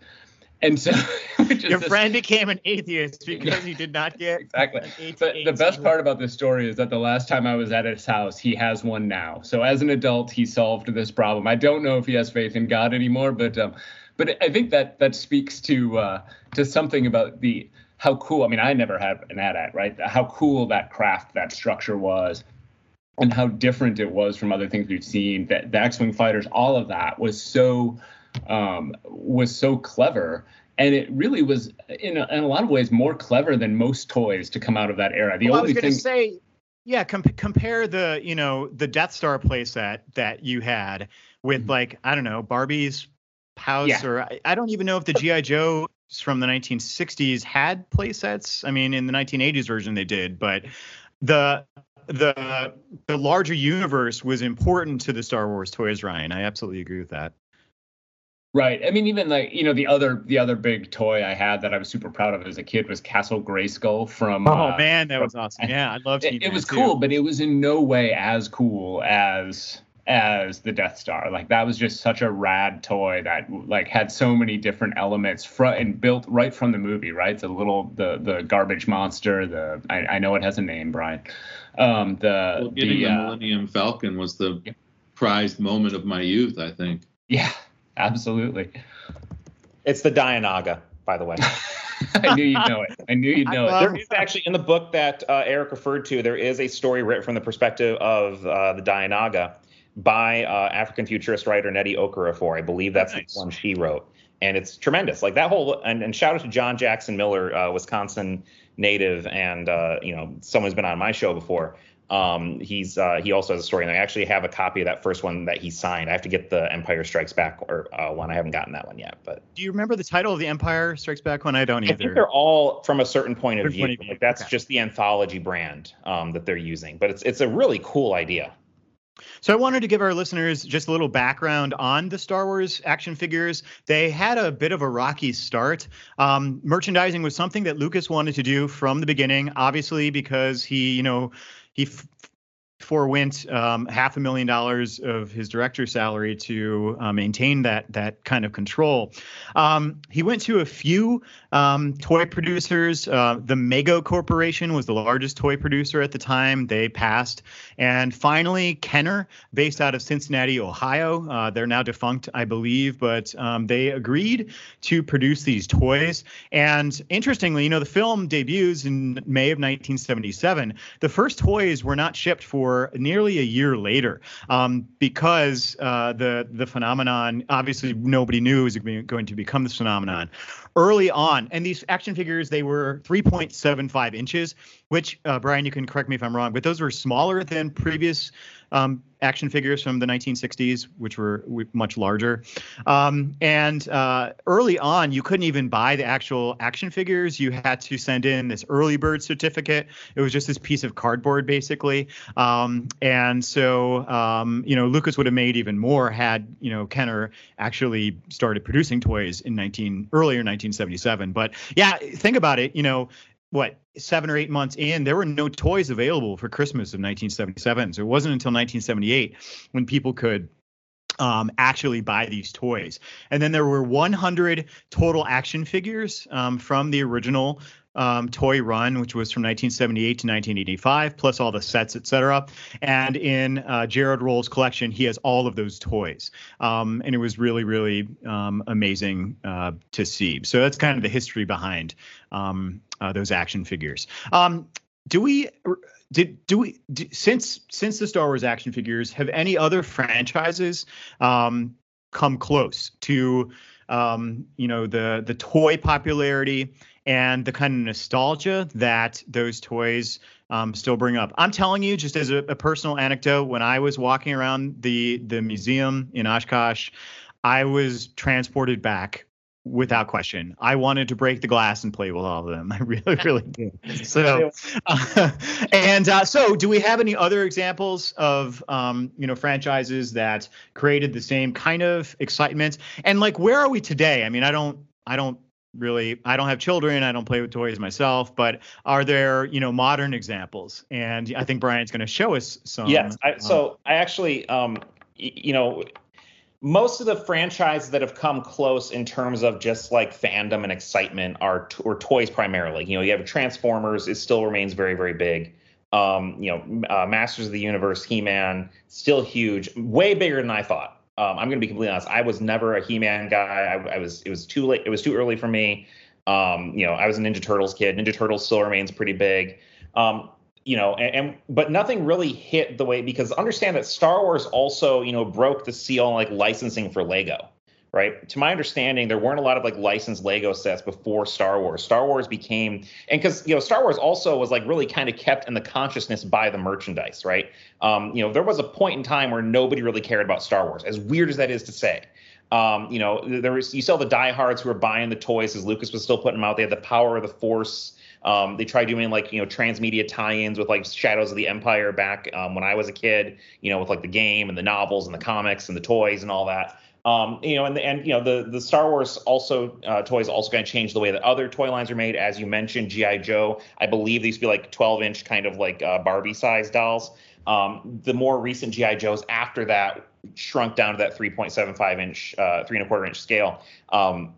And so your friend became an atheist because he did not get exactly. But the best part about this story is that the last time I was at his house, he has one now. So as an adult, he solved this problem. I don't know if he has faith in God anymore, but um, but I think that that speaks to uh, to something about the how cool. I mean, I never had an AT-AT, right? How cool that craft, that structure was and how different it was from other things we've seen. That the X-wing fighters, all of that was so um, was so clever, and it really was in a, in a lot of ways more clever than most toys to come out of that era. The well, only I was going to say, yeah, com- compare the you know the Death Star playset that you had with mm-hmm. like I don't know Barbie's house yeah. or I, I don't even know if the GI Joe from the 1960s had playsets. I mean, in the 1980s version they did, but the the the larger universe was important to the Star Wars toys, Ryan. I absolutely agree with that. Right. I mean, even like you know, the other the other big toy I had that I was super proud of as a kid was Castle Grayskull from. Oh uh, man, that from, was awesome! Yeah, I loved it. It was cool, but it was in no way as cool as as the Death Star. Like that was just such a rad toy that like had so many different elements front and built right from the movie. Right, the little the the garbage monster. The I, I know it has a name, Brian. Um, the well, getting the, the uh, Millennium Falcon was the yeah. prized moment of my youth. I think. Yeah, absolutely. It's the dianoga, by the way. I knew you'd know it. I knew you'd know it. There is actually in the book that uh, Eric referred to. There is a story written from the perspective of uh, the dianoga by uh, African futurist writer Nnedi Okorafor. I believe that's nice. the one she wrote, and it's tremendous. Like that whole and, and shout out to John Jackson Miller, uh, Wisconsin native, and uh, you know someone who's been on my show before. Um, he's uh, he also has a story, and I actually have a copy of that first one that he signed. I have to get the Empire Strikes Back or uh, one. I haven't gotten that one yet, but Do you remember the title of the Empire Strikes Back one? I don't either. I think they're all from a certain point of view. point of view, Like that's okay. just the anthology brand um, that they're using, but it's it's a really cool idea. So I wanted to give our listeners just a little background on the Star Wars action figures. They had a bit of a rocky start. Um, merchandising was something that Lucas wanted to do from the beginning, obviously because he, you know, he forewent um, half a million dollars of his director's salary to uh, maintain that that kind of control. Um, he went to a few um, toy producers. Uh, the Mego Corporation was the largest toy producer at the time. They passed, and finally Kenner, based out of Cincinnati, Ohio. Uh, they're now defunct, I believe, but um, they agreed to produce these toys. And interestingly, you know, the film debuts in May of 1977. The first toys were not shipped for nearly a year later um, because uh, the the phenomenon obviously nobody knew it was going to become this phenomenon early on. And these action figures they were 3.75 inches, which uh, Brian, you can correct me if I'm wrong, but those were smaller than previous um, action figures from the 1960s, which were much larger. Um, and uh, early on, you couldn't even buy the actual action figures. You had to send in this early bird certificate. It was just this piece of cardboard, basically. Um, and so, um, you know, Lucas would have made even more had you know Kenner actually started producing toys in 19 earlier 1977. But yeah, think about it. You know, what seven or eight months in, there were no toys available for Christmas of 1977. So it wasn't until 1978 when people could um, actually buy these toys. And then there were 100 total action figures um, from the original um, toy run, which was from 1978 to 1985, plus all the sets, etc. And in uh, Jared Roll's collection, he has all of those toys, um, and it was really, really um, amazing uh, to see. So that's kind of the history behind um, uh, those action figures. Um, do we did do we since since the Star Wars action figures have any other franchises um, come close to um, you know the the toy popularity and the kind of nostalgia that those toys um, still bring up. I'm telling you, just as a, a personal anecdote, when I was walking around the the museum in Oshkosh, I was transported back without question. I wanted to break the glass and play with all of them. I really, really did. So, uh, and uh, so, do we have any other examples of um, you know franchises that created the same kind of excitement? And like, where are we today? I mean, I don't, I don't really i don't have children i don't play with toys myself but are there you know modern examples and i think brian's going to show us some Yes. I, um, so I actually, um, y- you know, most of the franchises that have come close in terms of just like fandom and excitement are t- or toys primarily. You know, you have Transformers. It still remains very, very big. Um, you know, uh, Masters of the Universe, He-Man, still huge, way bigger than I thought. Um, I'm going to be completely honest. I was never a He-Man guy. I, I was. It was too late. It was too early for me. Um, you know, I was a Ninja Turtles kid. Ninja Turtles still remains pretty big. Um, you know, and, and but nothing really hit the way because understand that Star Wars also, you know, broke the seal on like licensing for Lego, right? To my understanding, there weren't a lot of like licensed Lego sets before Star Wars. Star Wars became and because you know Star Wars also was like really kind of kept in the consciousness by the merchandise, right? Um, you know, there was a point in time where nobody really cared about Star Wars, as weird as that is to say. Um, you know, there was you saw the diehards who were buying the toys as Lucas was still putting them out. They had the power of the Force. Um, they tried doing like you know transmedia tie-ins with like Shadows of the Empire back um, when I was a kid. You know, with like the game and the novels and the comics and the toys and all that. Um, you know, and and you know the the Star Wars also uh, toys also going to change the way that other toy lines are made. As you mentioned, GI Joe. I believe these be like 12 inch kind of like uh, Barbie size dolls. Um, the more recent GI Joes after that shrunk down to that 3.75 inch, uh, three and a quarter inch scale. Um,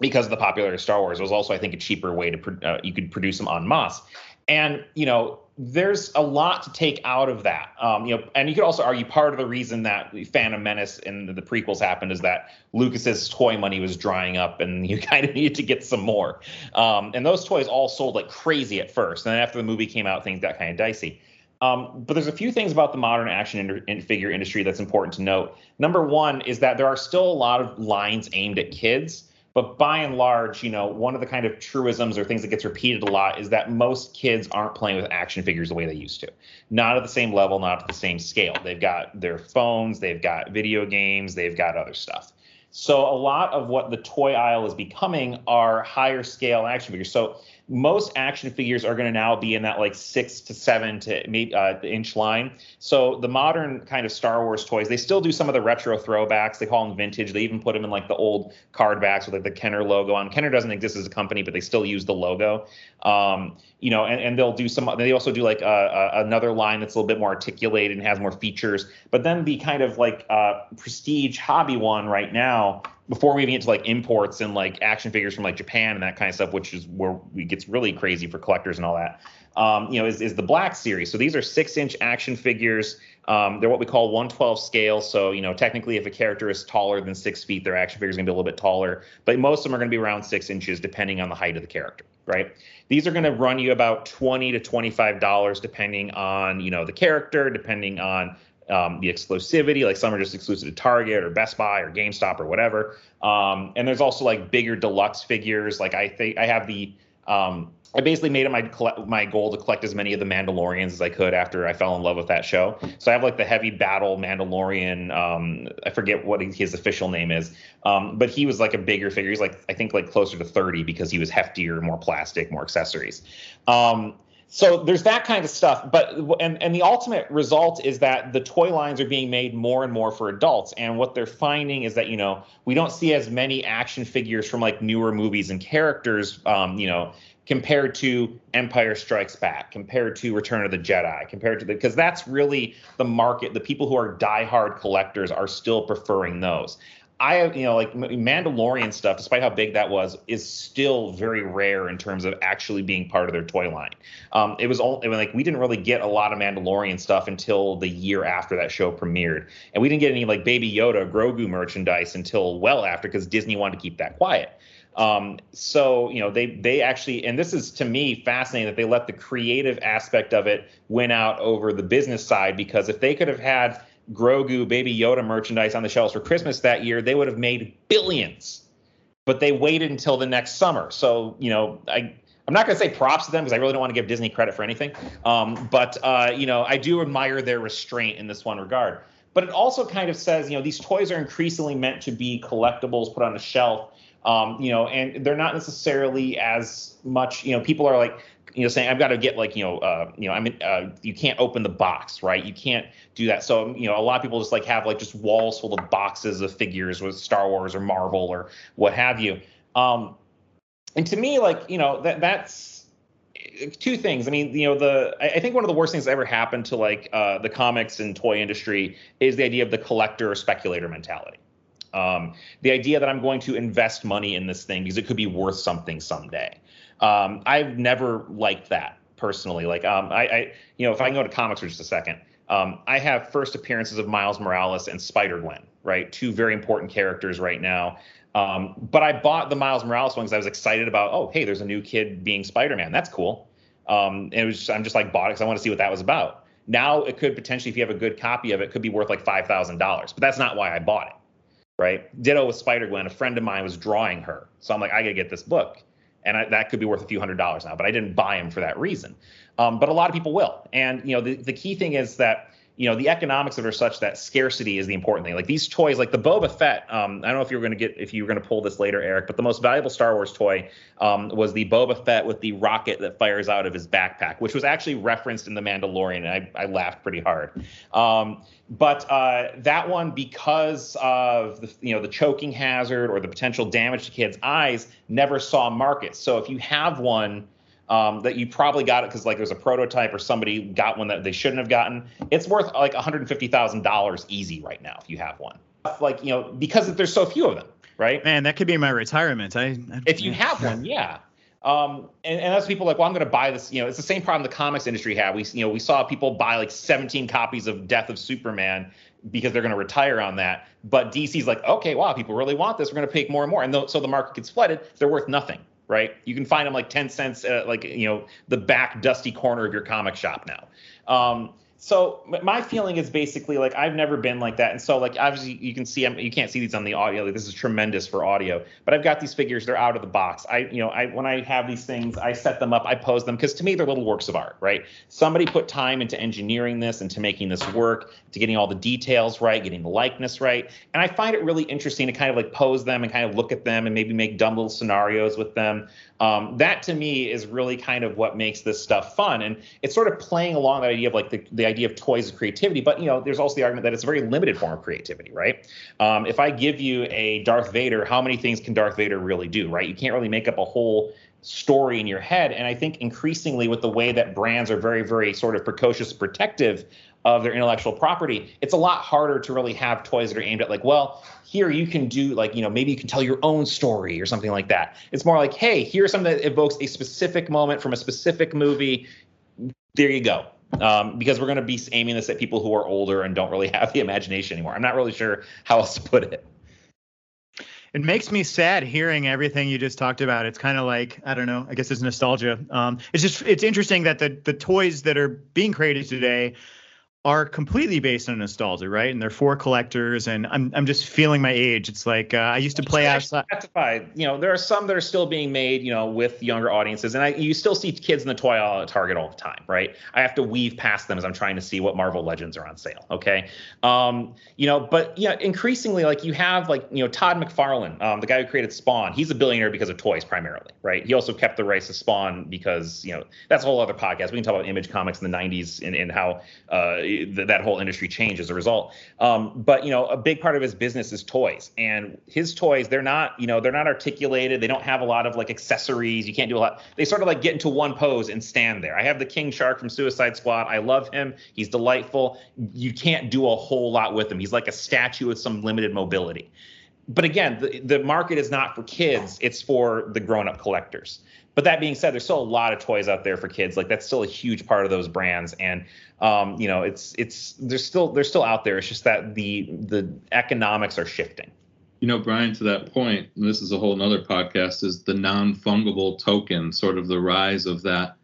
because of the popularity of Star Wars, it was also, I think, a cheaper way to pro- uh, you could produce them en masse. And you know, there's a lot to take out of that. Um, you know, and you could also argue part of the reason that Phantom Menace and the prequels happened is that Lucas's toy money was drying up, and you kind of needed to get some more. Um, and those toys all sold like crazy at first, and then after the movie came out, things got kind of dicey. Um, but there's a few things about the modern action in, figure industry that's important to note. Number one is that there are still a lot of lines aimed at kids. But by and large, you know, one of the kind of truisms or things that gets repeated a lot is that most kids aren't playing with action figures the way they used to. Not at the same level, not at the same scale. They've got their phones, they've got video games, they've got other stuff. So a lot of what the toy aisle is becoming are higher scale action figures. So most action figures are going to now be in that like six to seven to eight uh, inch line. So the modern kind of Star Wars toys, they still do some of the retro throwbacks. They call them vintage. They even put them in like the old card backs with like the Kenner logo on. Kenner doesn't exist as a company, but they still use the logo. Um, you know, and, and they'll do some. They also do like uh, uh, another line that's a little bit more articulated and has more features. But then the kind of like uh, prestige hobby one right now before we even get to like imports and like action figures from like Japan and that kind of stuff, which is where it gets really crazy for collectors and all that. Um, you know, is, is the Black Series. So these are six inch action figures. Um, they're what we call 112 scale. So, you know, technically, if a character is taller than six feet, their action figure is going to be a little bit taller. But most of them are going to be around six inches, depending on the height of the character, right? These are going to run you about 20 to 25 dollars, depending on you know the character, depending on um, the exclusivity. Like some are just exclusive to Target or Best Buy or GameStop or whatever. Um, and there's also like bigger deluxe figures. Like I think I have the um, I basically made it my my goal to collect as many of the Mandalorians as I could after I fell in love with that show. So I have like the heavy battle Mandalorian. Um, I forget what his official name is, um, but he was like a bigger figure. He's like I think like closer to 30 because he was heftier, more plastic, more accessories. Um, so there's that kind of stuff but and and the ultimate result is that the toy lines are being made more and more for adults. And what they're finding is that you know we don't see as many action figures from like newer movies and characters um, you know compared to empire strikes back compared to return of the jedi compared to the because that's really the market. The people who are diehard collectors are still preferring those I have you know like Mandalorian stuff, despite how big that was, is still very rare in terms of actually being part of their toy line. Um, it was all like we didn't really get a lot of Mandalorian stuff until the year after that show premiered, and we didn't get any like Baby Yoda, Grogu merchandise until well after because Disney wanted to keep that quiet. Um, so you know they they actually, and this is to me fascinating that they let the creative aspect of it win out over the business side because if they could have had Grogu, Baby Yoda merchandise on the shelves for Christmas that year, they would have made billions. But they waited until the next summer. So, you know, I I'm not going to say props to them because I really don't want to give Disney credit for anything. Um, but uh, you know, I do admire their restraint in this one regard. But it also kind of says, you know, these toys are increasingly meant to be collectibles put on a shelf. Um, you know, and they're not necessarily as much. You know, people are like, you know, saying I've got to get like, you know, uh, you know, I mean, uh, you can't open the box, right? You can't do that. So, you know, a lot of people just like have like just walls full of boxes of figures with Star Wars or Marvel or what have you. Um, and to me, like, you know, that that's two things. I mean, you know, the I think one of the worst things that ever happened to like uh, the comics and toy industry is the idea of the collector or speculator mentality. Um, the idea that I'm going to invest money in this thing because it could be worth something someday. Um, I've never liked that personally. Like, um, I, I, you know, if I can go to comics for just a second, um, I have first appearances of Miles Morales and Spider Gwen, right? Two very important characters right now. Um, but I bought the Miles Morales one because I was excited about, oh, hey, there's a new kid being Spider Man. That's cool. Um, and it was, just, I'm just like bought it because I want to see what that was about. Now it could potentially, if you have a good copy of it, could be worth like five thousand dollars. But that's not why I bought it, right? Ditto with Spider Gwen. A friend of mine was drawing her, so I'm like, I gotta get this book and I, that could be worth a few hundred dollars now. But I didn't buy them for that reason. Um, but a lot of people will, and you know the, the key thing is that you know the economics of it are such that scarcity is the important thing. Like these toys, like the Boba Fett. Um, I don't know if you were going to get if you were going to pull this later, Eric, but the most valuable Star Wars toy um, was the Boba Fett with the rocket that fires out of his backpack, which was actually referenced in the Mandalorian, and I, I laughed pretty hard. Um, but uh, that one, because of the you know the choking hazard or the potential damage to kids' eyes, never saw market. So if you have one um, that you probably got it because like there's a prototype or somebody got one that they shouldn't have gotten. It's worth like $150,000 easy right now if you have one. Like you know because there's so few of them, right? Man, that could be my retirement. I, I if you have one, yeah. Um, and, and as people like, well, I'm going to buy this. You know, it's the same problem the comics industry had. We, you know, we saw people buy like 17 copies of Death of Superman because they're going to retire on that. But DC's like, okay, wow, people really want this. We're going to pay more and more, and th- so the market gets flooded. They're worth nothing right? You can find them like 10 cents, uh, like, you know, the back dusty corner of your comic shop now. Um, so my feeling is basically like I've never been like that, and so like obviously you can see I'm, you can't see these on the audio. Like, this is tremendous for audio, but I've got these figures. They're out of the box. I you know I when I have these things, I set them up, I pose them because to me they're little works of art, right? Somebody put time into engineering this, into making this work, to getting all the details right, getting the likeness right, and I find it really interesting to kind of like pose them and kind of look at them and maybe make dumb little scenarios with them. Um, that to me is really kind of what makes this stuff fun, and it's sort of playing along that idea of like the, the idea of toys of creativity. But you know, there's also the argument that it's a very limited form of creativity, right? Um, if I give you a Darth Vader, how many things can Darth Vader really do, right? You can't really make up a whole story in your head. And I think increasingly with the way that brands are very, very sort of precocious, protective of their intellectual property, it's a lot harder to really have toys that are aimed at like, well, here you can do like, you know, maybe you can tell your own story or something like that. It's more like, hey, here's something that evokes a specific moment from a specific movie. There you go. Um, because we're going to be aiming this at people who are older and don't really have the imagination anymore. I'm not really sure how else to put it. It makes me sad hearing everything you just talked about. It's kind of like I don't know. I guess it's nostalgia. Um, it's just it's interesting that the the toys that are being created today are completely based on nostalgia, right? And they're for collectors. And I'm I'm just feeling my age. It's like uh, I used to play outside. Specified. You know, there are some that are still being made, you know, with younger audiences, and I, you still see kids in the toy aisle at Target all the time, right? I have to weave past them as I'm trying to see what Marvel Legends are on sale. Okay, um, you know, but yeah, increasingly, like you have like you know Todd McFarlane, um, the guy who created Spawn. He's a billionaire because of toys primarily, right? He also kept the rights to Spawn because you know that's a whole other podcast. We can talk about Image Comics in the '90s and, and how uh, th- that whole industry changed as a result. Um, but you know, a big part of his business is toys, and his toys they're not you know they're not articulated. They don't have a lot of like accessories. You can't do a lot. They sort of like get into one pose and stand there. I have the King Shark from Suicide Squad. I love him. He's delightful. You can't do a whole lot with him. He's like a statue with some limited mobility. But again, the, the market is not for kids, it's for the grown up collectors. But that being said, there's still a lot of toys out there for kids. Like that's still a huge part of those brands, and um, you know, it's it's they're still they're still out there. It's just that the the economics are shifting. You know, Brian, to that point, and this is a whole nother podcast, is the non-fungible token, sort of the rise of that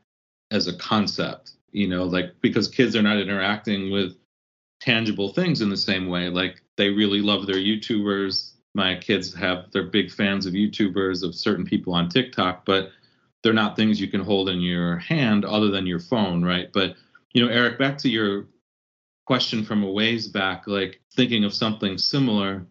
as a concept. You know, like because kids are not interacting with tangible things in the same way. Like they really love their YouTubers. My kids have they're big fans of YouTubers of certain people on TikTok, but they're not things you can hold in your hand other than your phone, right? But you know, Eric, back to your question from a ways back, like thinking of something similar,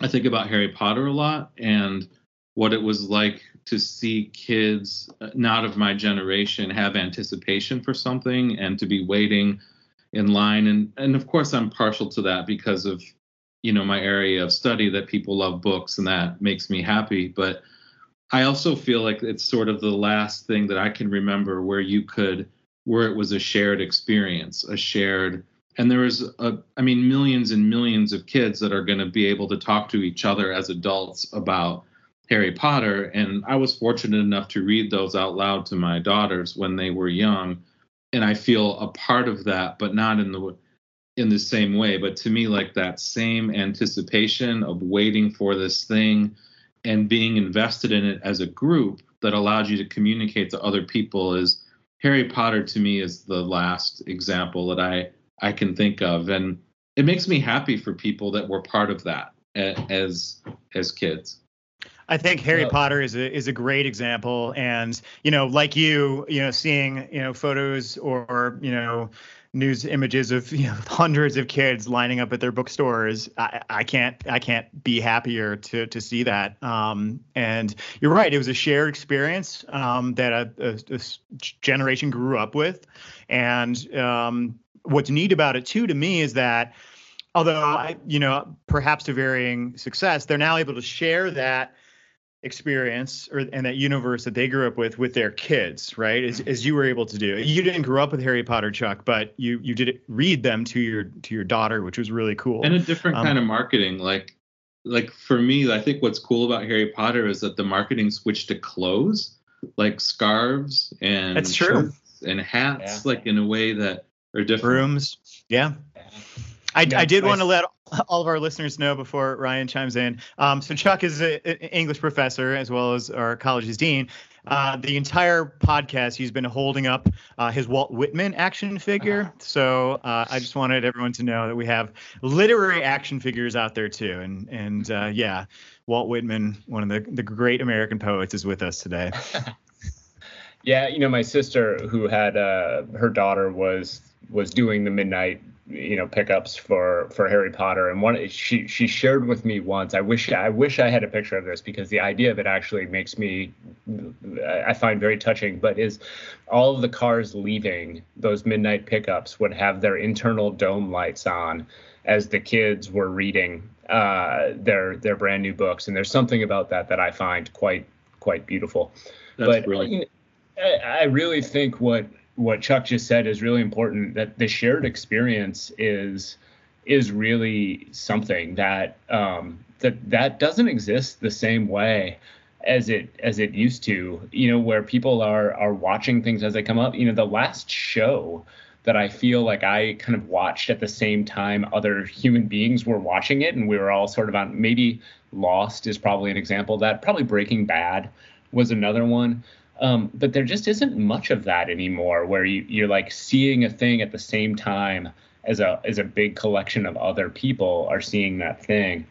I think about Harry Potter a lot and what it was like to see kids uh, not of my generation have anticipation for something and to be waiting in line and and of course I'm partial to that because of you know my area of study that people love books and that makes me happy but I also feel like it's sort of the last thing that I can remember where you could where it was a shared experience, a shared and there was a I mean millions and millions of kids that are going to be able to talk to each other as adults about Harry Potter and I was fortunate enough to read those out loud to my daughters when they were young and I feel a part of that but not in the in the same way but to me like that same anticipation of waiting for this thing and being invested in it as a group that allowed you to communicate to other people is Harry Potter to me is the last example that I I can think of and it makes me happy for people that were part of that as as kids. I think Harry Potter is a is a great example, and you know, like you, you know, seeing you know photos or you know news images of you know hundreds of kids lining up at their bookstores. I, I can't I can't be happier to to see that. Um, and you're right, it was a shared experience um, that a, a, a, generation grew up with. And um, what's neat about it too to me is that although I, you know perhaps to varying success, they're now able to share that experience or and that universe that they grew up with with their kids right as, as you were able to do. You didn't grow up with harry potter chuck but you you did read them to your to your daughter which was really cool. And a different um, kind of marketing like like for me i think what's cool about harry potter is that the marketing switched to clothes like scarves and that's true. and hats yeah. like in a way that are different. Rooms yeah. I, I did want to let all of our listeners know before Ryan chimes in. Um, so Chuck is an English professor as well as our college's dean. Uh, the entire podcast, he's been holding up uh, his Walt Whitman action figure. Uh-huh. So uh, I just wanted everyone to know that we have literary action figures out there too. And and uh, yeah, Walt Whitman, one of the, the great American poets, is with us today. yeah, you know, my sister, who had uh, her daughter, was was doing the midnight you know pickups for for Harry Potter and one she she shared with me once I wish I wish I had a picture of this because the idea of it actually makes me I find very touching but is all of the cars leaving those midnight pickups would have their internal dome lights on as the kids were reading uh, their their brand new books and there's something about that that I find quite quite beautiful That's but brilliant. I, I really think what what Chuck just said is really important. That the shared experience is is really something that um, that that doesn't exist the same way as it as it used to. You know, where people are are watching things as they come up. You know, the last show that I feel like I kind of watched at the same time other human beings were watching it, and we were all sort of on. Maybe Lost is probably an example that. Probably Breaking Bad was another one um, but there just isn't much of that anymore, where you, you're like seeing a thing at the same time as a as a big collection of other people are seeing that thing.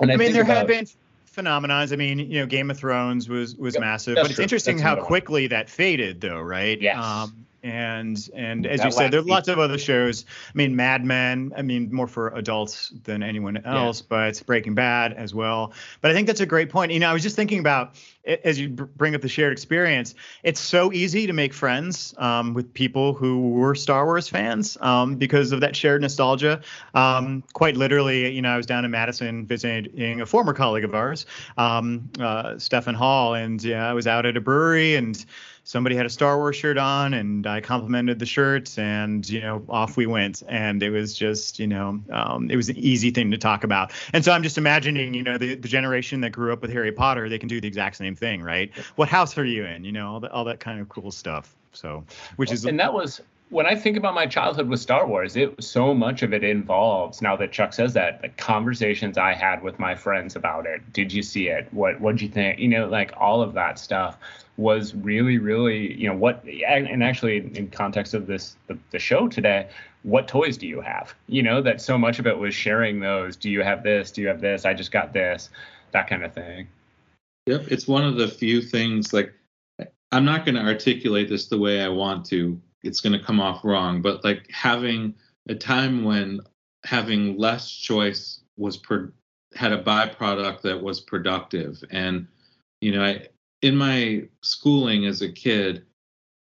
And I, I mean, there about, have been phenomenons. I mean, you know, Game of Thrones was was massive, but it's true. interesting that's how quickly that faded, though, right? Yes. Um, and and as that you said, there are lots of other shows. I mean, Mad Men. I mean, more for adults than anyone else, yeah. but Breaking Bad as well. But I think that's a great point. You know, I was just thinking about as you bring up the shared experience. It's so easy to make friends um, with people who were Star Wars fans um, because of that shared nostalgia. Um, quite literally, you know, I was down in Madison visiting a former colleague of ours, um, uh, Stefan Hall, and yeah, I was out at a brewery and somebody had a Star Wars shirt on, and I complimented the shirt, and you know, off we went. And it was just, you know, um, it was an easy thing to talk about. And so I'm just imagining, you know, the, the generation that grew up with Harry Potter, they can do the exact same thing, right? What house are you in? You know, all, the, all that kind of cool stuff. So, which is and that was when I think about my childhood with Star Wars, it so much of it involves now that Chuck says that the conversations I had with my friends about it. Did you see it? What what'd you think? You know, like all of that stuff was really, really, you know, what, and actually in context of this, the, the show today, what toys do you have? You know, that so much of it was sharing those. Do you have this? Do you have this? I just got this, that kind of thing. Yep. It's one of the few things like, I'm not going to articulate this the way I want to. It's going to come off wrong, but like having a time when having less choice was per, had a byproduct that was productive and you know I, in my schooling as a kid,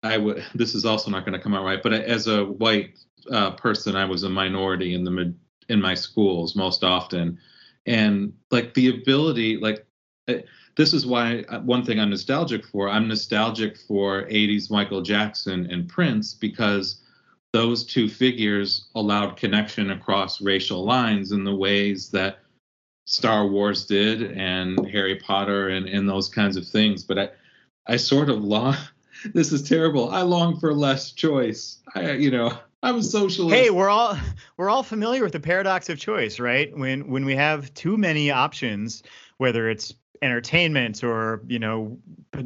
I would. This is also not going to come out right, but as a white uh, person, I was a minority in the in my schools most often, and like the ability, like this is why uh, one thing I'm nostalgic for. I'm nostalgic for 80s Michael Jackson and Prince because those two figures allowed connection across racial lines in the ways that Star Wars did and Harry Potter and, and those kinds of things. But I, I sort of long, this is terrible. I long for less choice. I, you know, I'm a socialist. Hey, we're all we're all familiar with the paradox of choice, right? When when we have too many options, whether it's entertainment or you know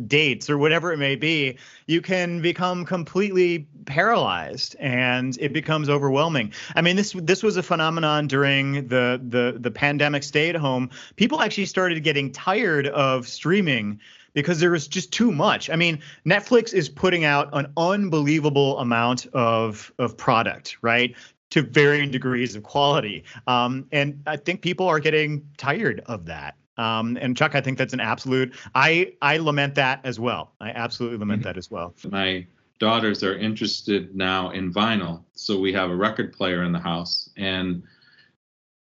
dates or whatever it may be you can become completely paralyzed and it becomes overwhelming i mean this this was a phenomenon during the the the pandemic stay at home people actually started getting tired of streaming because there was just too much. I mean, Netflix is putting out an unbelievable amount of of product, right? To varying degrees of quality. Um, and I think people are getting tired of that. Um, and Chuck, I think that's an absolute. I I lament that as well. I absolutely lament mm-hmm. that as well. My daughters are interested now in vinyl, so we have a record player in the house, and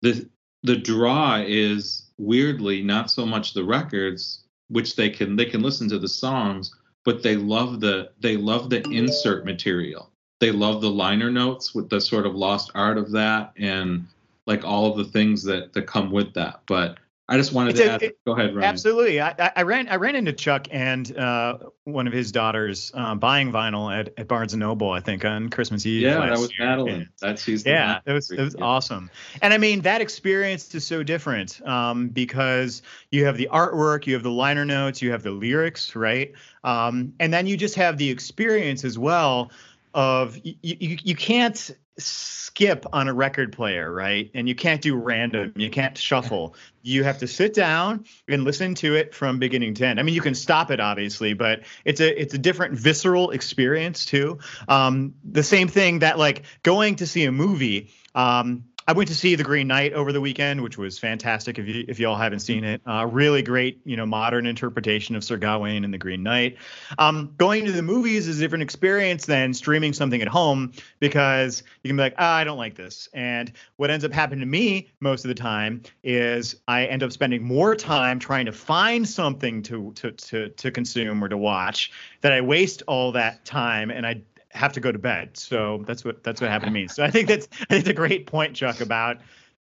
the the draw is weirdly not so much the records, which they can they can listen to the songs, but they love the they love the insert material. They love the liner notes with the sort of lost art of that, and like all of the things that that come with that. But I just wanted It's to a- add. it- go ahead, Ryan. Absolutely. I, I- ran I ran into Chuck and uh, one of his daughters um, buying vinyl at, at Barnes and Noble, I think, on Christmas Eve. Yeah, that was year. Madeline. That's the Yeah, it was it was yeah. awesome, and I mean that experience is so different um, because you have the artwork, you have the liner notes, you have the lyrics, right? Um, and then you just have the experience as well of you, you you can't skip on a record player, right? And you can't do random, you can't shuffle. You have to sit down and listen to it from beginning to end. I mean, you can stop it obviously, but it's a it's a different visceral experience too. Um, the same thing that like going to see a movie. Um, I went to see The Green Knight over the weekend, which was fantastic. If you if you all haven't seen it, uh, really great, you know, modern interpretation of Sir Gawain and The Green Knight. Um, going to the movies is a different experience than streaming something at home because you can be like, ah, I don't like this. And what ends up happening to me most of the time is I end up spending more time trying to find something to to to to consume or to watch that I waste all that time and I have to go to bed. So that's what that's what happened to me. So I think that's I think it's a great point, Chuck, about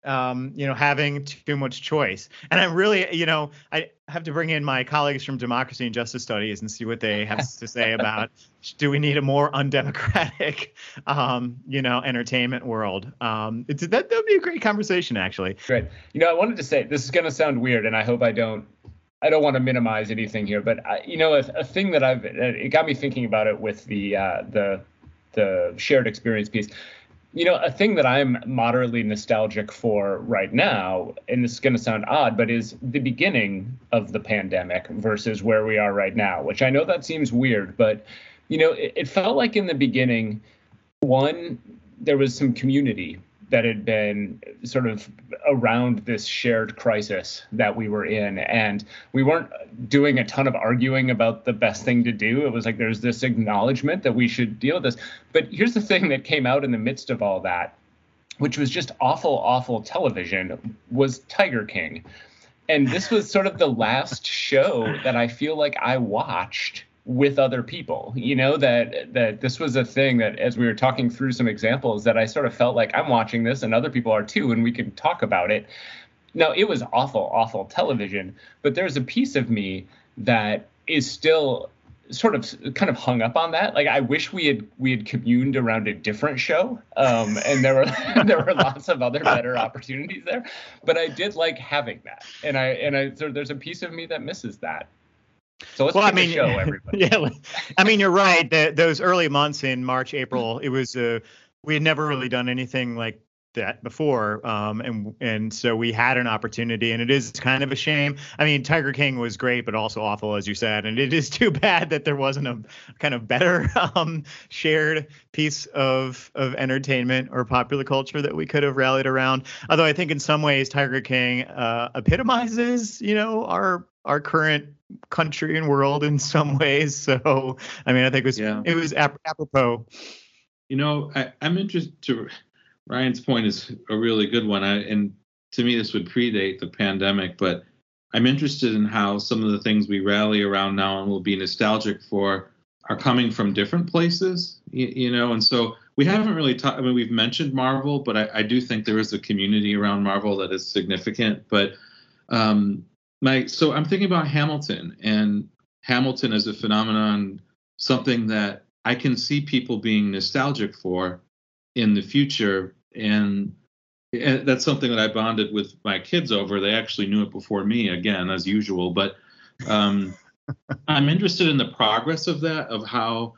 um, you know having too much choice. And I'm really, you know, I have to bring in my colleagues from Democracy and Justice Studies and see what they have to say about do we need a more undemocratic, um, you know, entertainment world. Um, it's, that that would be a great conversation, actually. Great. You know, I wanted to say this is going to sound weird, and I hope I don't. I don't want to minimize anything here, but I, you know, a, a thing that I've it got me thinking about it with the uh, the the shared experience piece. You know, a thing that I'm moderately nostalgic for right now, and this is going to sound odd, but is the beginning of the pandemic versus where we are right now. Which I know that seems weird, but you know, it, it felt like in the beginning, one there was some community that had been sort of around this shared crisis that we were in. And we weren't doing a ton of arguing about the best thing to do. It was like there's this acknowledgement that we should deal with this. But here's the thing that came out in the midst of all that, which was just awful, awful television, was Tiger King. And this was sort of the last show that I feel like I watched with other people you know that that this was a thing that as we were talking through some examples that i sort of felt like i'm watching this and other people are too and we can talk about it. Now it was awful awful television but there's a piece of me that is still sort of kind of hung up on that. Like i wish we had we had communed around a different show um and there were there were lots of other better opportunities there but i did like having that. And i and i so there's a piece of me that misses that so let's Well, I mean, show, everybody. yeah, I mean, you're right. The, those early months in March, April, it was uh, we had never really done anything like that before, um, and and so we had an opportunity, and it is kind of a shame. I mean, Tiger King was great, but also awful, as you said, and it is too bad that there wasn't a kind of better um, shared piece of of entertainment or popular culture that we could have rallied around. Although I think in some ways, Tiger King uh, epitomizes, you know, our our current country and world in some ways. So, I mean, I think it was Yeah. it was ap- apropos. You know, I, I'm interested to Ryan's point is a really good one. I, and to me, this would predate the pandemic, but I'm interested in how some of the things we rally around now and will be nostalgic for are coming from different places, you, you know, and so we haven't really talked. I mean, we've mentioned Marvel, but I, I do think there is a community around Marvel that is significant. But um, my so I'm thinking about Hamilton, and Hamilton as a phenomenon, something that I can see people being nostalgic for in the future, and, and that's something that I bonded with my kids over. They actually knew it before me, again as usual, but um, I'm interested in the progress of that, of how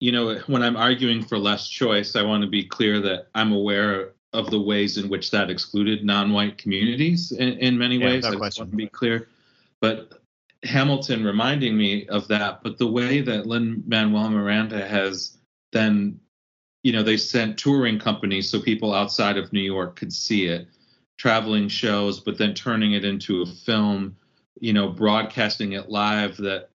you know, when I'm arguing for less choice, I want to be clear that I'm aware of the ways in which that excluded non-white communities in, in many Yeah, ways. no I just question. want to be clear. But Hamilton reminding me of that, but the way that Lin Manuel Miranda has then, you know, they sent touring companies so people outside of New York could see it, traveling shows, but then turning it into a film, you know, broadcasting it live. That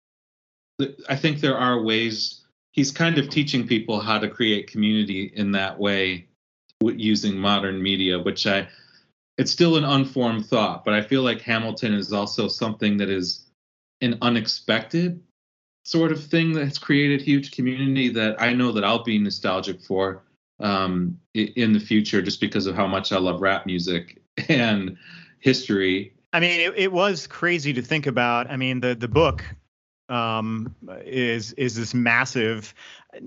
I think there are ways he's kind of teaching people how to create community in that way using modern media, which I it's still an unformed thought, but I feel like Hamilton is also something that is an unexpected sort of thing that's created huge community that I know that I'll be nostalgic for um, in the future just because of how much I love rap music and history I mean, it, it was crazy to think about. I mean, the the book um, is is this massive,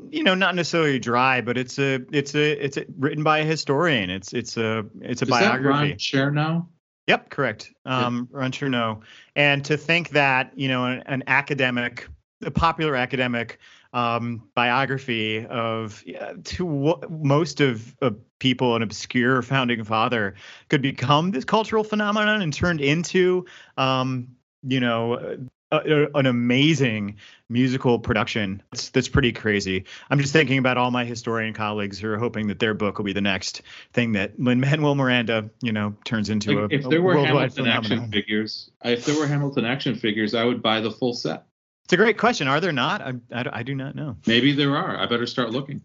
you know, not necessarily dry, but it's a it's a it's a, written by a historian. It's it's a it's a Is biography. that Ron Chernow? Yep, correct. Um, Ron Chernow. And to think that, you know, an, an academic, a popular academic um, biography of yeah, to w- most of, of people, an obscure founding father, could become this cultural phenomenon and turned into, um, you know, a, a, an amazing musical production. That's that's pretty crazy. I'm just thinking about all my historian colleagues who are hoping that their book will be the next thing that Lin Manuel Miranda, you know, turns into Like, a, if a there were worldwide Hamilton phenomenon. action figures, if there were Hamilton action figures, I would buy the full set. It's a great question. Are there not? I, I, I do not know. Maybe there are. I better start looking.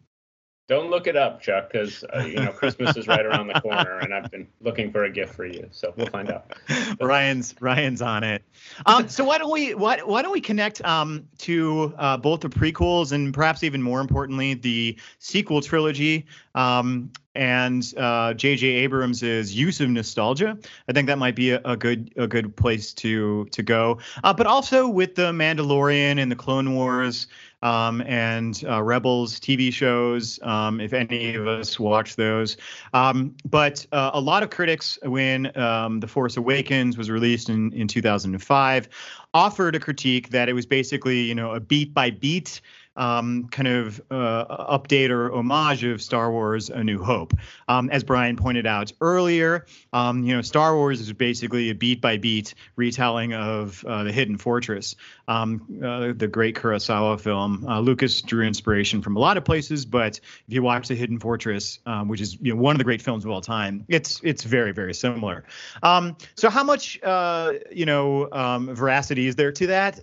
Don't look it up, Chuck, because uh, you know Christmas is right around the corner, and I've been looking for a gift for you. So we'll find out. Ryan's Ryan's on it. Um, so why don't we why, why don't we connect um, to uh, both the prequels and perhaps even more importantly the sequel trilogy um, and uh, J.J. Abrams' use of nostalgia. I think that might be a, a good a good place to to go. Uh, but also with the Mandalorian and the Clone Wars um, and uh, Rebels TV shows, um, if any of us watch those. Um, but uh, a lot of critics, when um, The Force Awakens was released in, in 2005, offered a critique that it was basically, you know, a beat by beat um, kind of uh, update or homage of Star Wars: A New Hope. Um, as Brian pointed out earlier, um, you know, Star Wars is basically a beat by beat retelling of uh, the Hidden Fortress, um, uh, the great Kurosawa film. Uh, Lucas drew inspiration from a lot of places, but if you watch The Hidden Fortress, um, which is you know one of the great films of all time, it's it's very very similar. Um, so how much uh, you know veracity is there to that?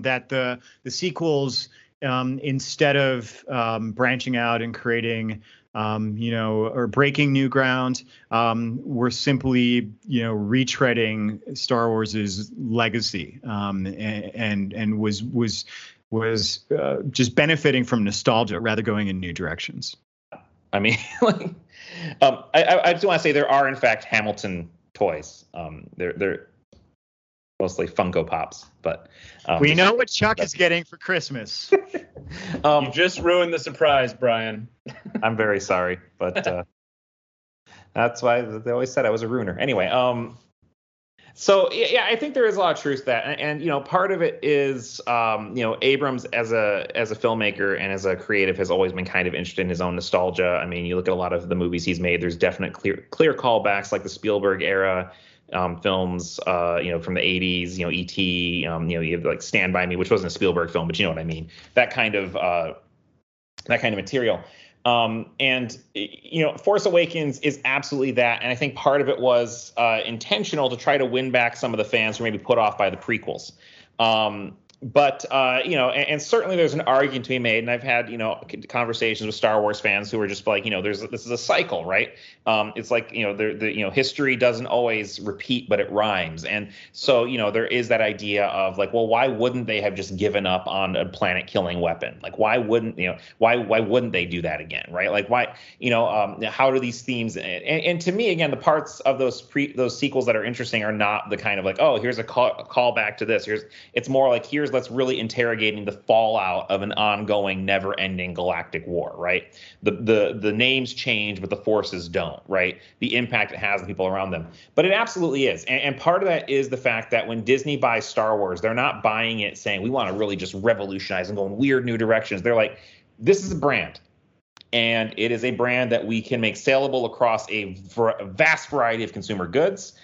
That the the sequels um, instead of um, branching out and creating, um, you know, or breaking new ground, um, we're simply, you know, retreading Star Wars's legacy, um, and, and and was was was uh, just benefiting from nostalgia rather going in new directions. I mean, like, um, I, I just want to say there are in fact Hamilton toys. Um, they're they're mostly Funko Pops, but um, We know what Chuck is getting for Christmas. Um, You just ruined the surprise, Brian. I'm very sorry, but uh, that's why they always said I was a ruiner. Anyway, um, so yeah, yeah, I think there is a lot of truth to that, and, and you know, part of it is, um, you know, Abrams as a as a filmmaker and as a creative has always been kind of interested in his own nostalgia. I mean, you look at a lot of the movies he's made. There's definite clear clear callbacks, like the Spielberg era. Um, films, uh, you know, from the 80s, you know, E.T., um, you know, you have like Stand By Me, which wasn't a Spielberg film, but you know what I mean. That kind of uh, that kind of material. Um, and you know, Force Awakens is absolutely that, and I think part of it was uh, intentional to try to win back some of the fans who may be put off by the prequels. Um, but uh, you know, and, and, certainly there's an argument to be made, and I've had you know conversations with Star Wars fans who are just like, you know, there's this is a cycle, right? Um, it's like you know, the, the you know history doesn't always repeat, but it rhymes, and so you know there is that idea of like, well, why wouldn't they have just given up on a planet-killing weapon? Like, why wouldn't you know why why wouldn't they do that again, right? Like, why you know um, how do these themes? And, and to me, again, the parts of those pre those sequels that are interesting are not the kind of like, oh, here's a call, a call back to this. Here's it's more like here's that's really interrogating the fallout of an ongoing, never-ending galactic war, right? The the the names change, but the forces don't, right? The impact it has on people around them. But it absolutely is. And, and part of that is the fact that when Disney buys Star Wars, they're not buying it saying we want to really just revolutionize and go in weird new directions. They're like, this is a brand and it is a brand that we can make saleable across a vast variety of consumer goods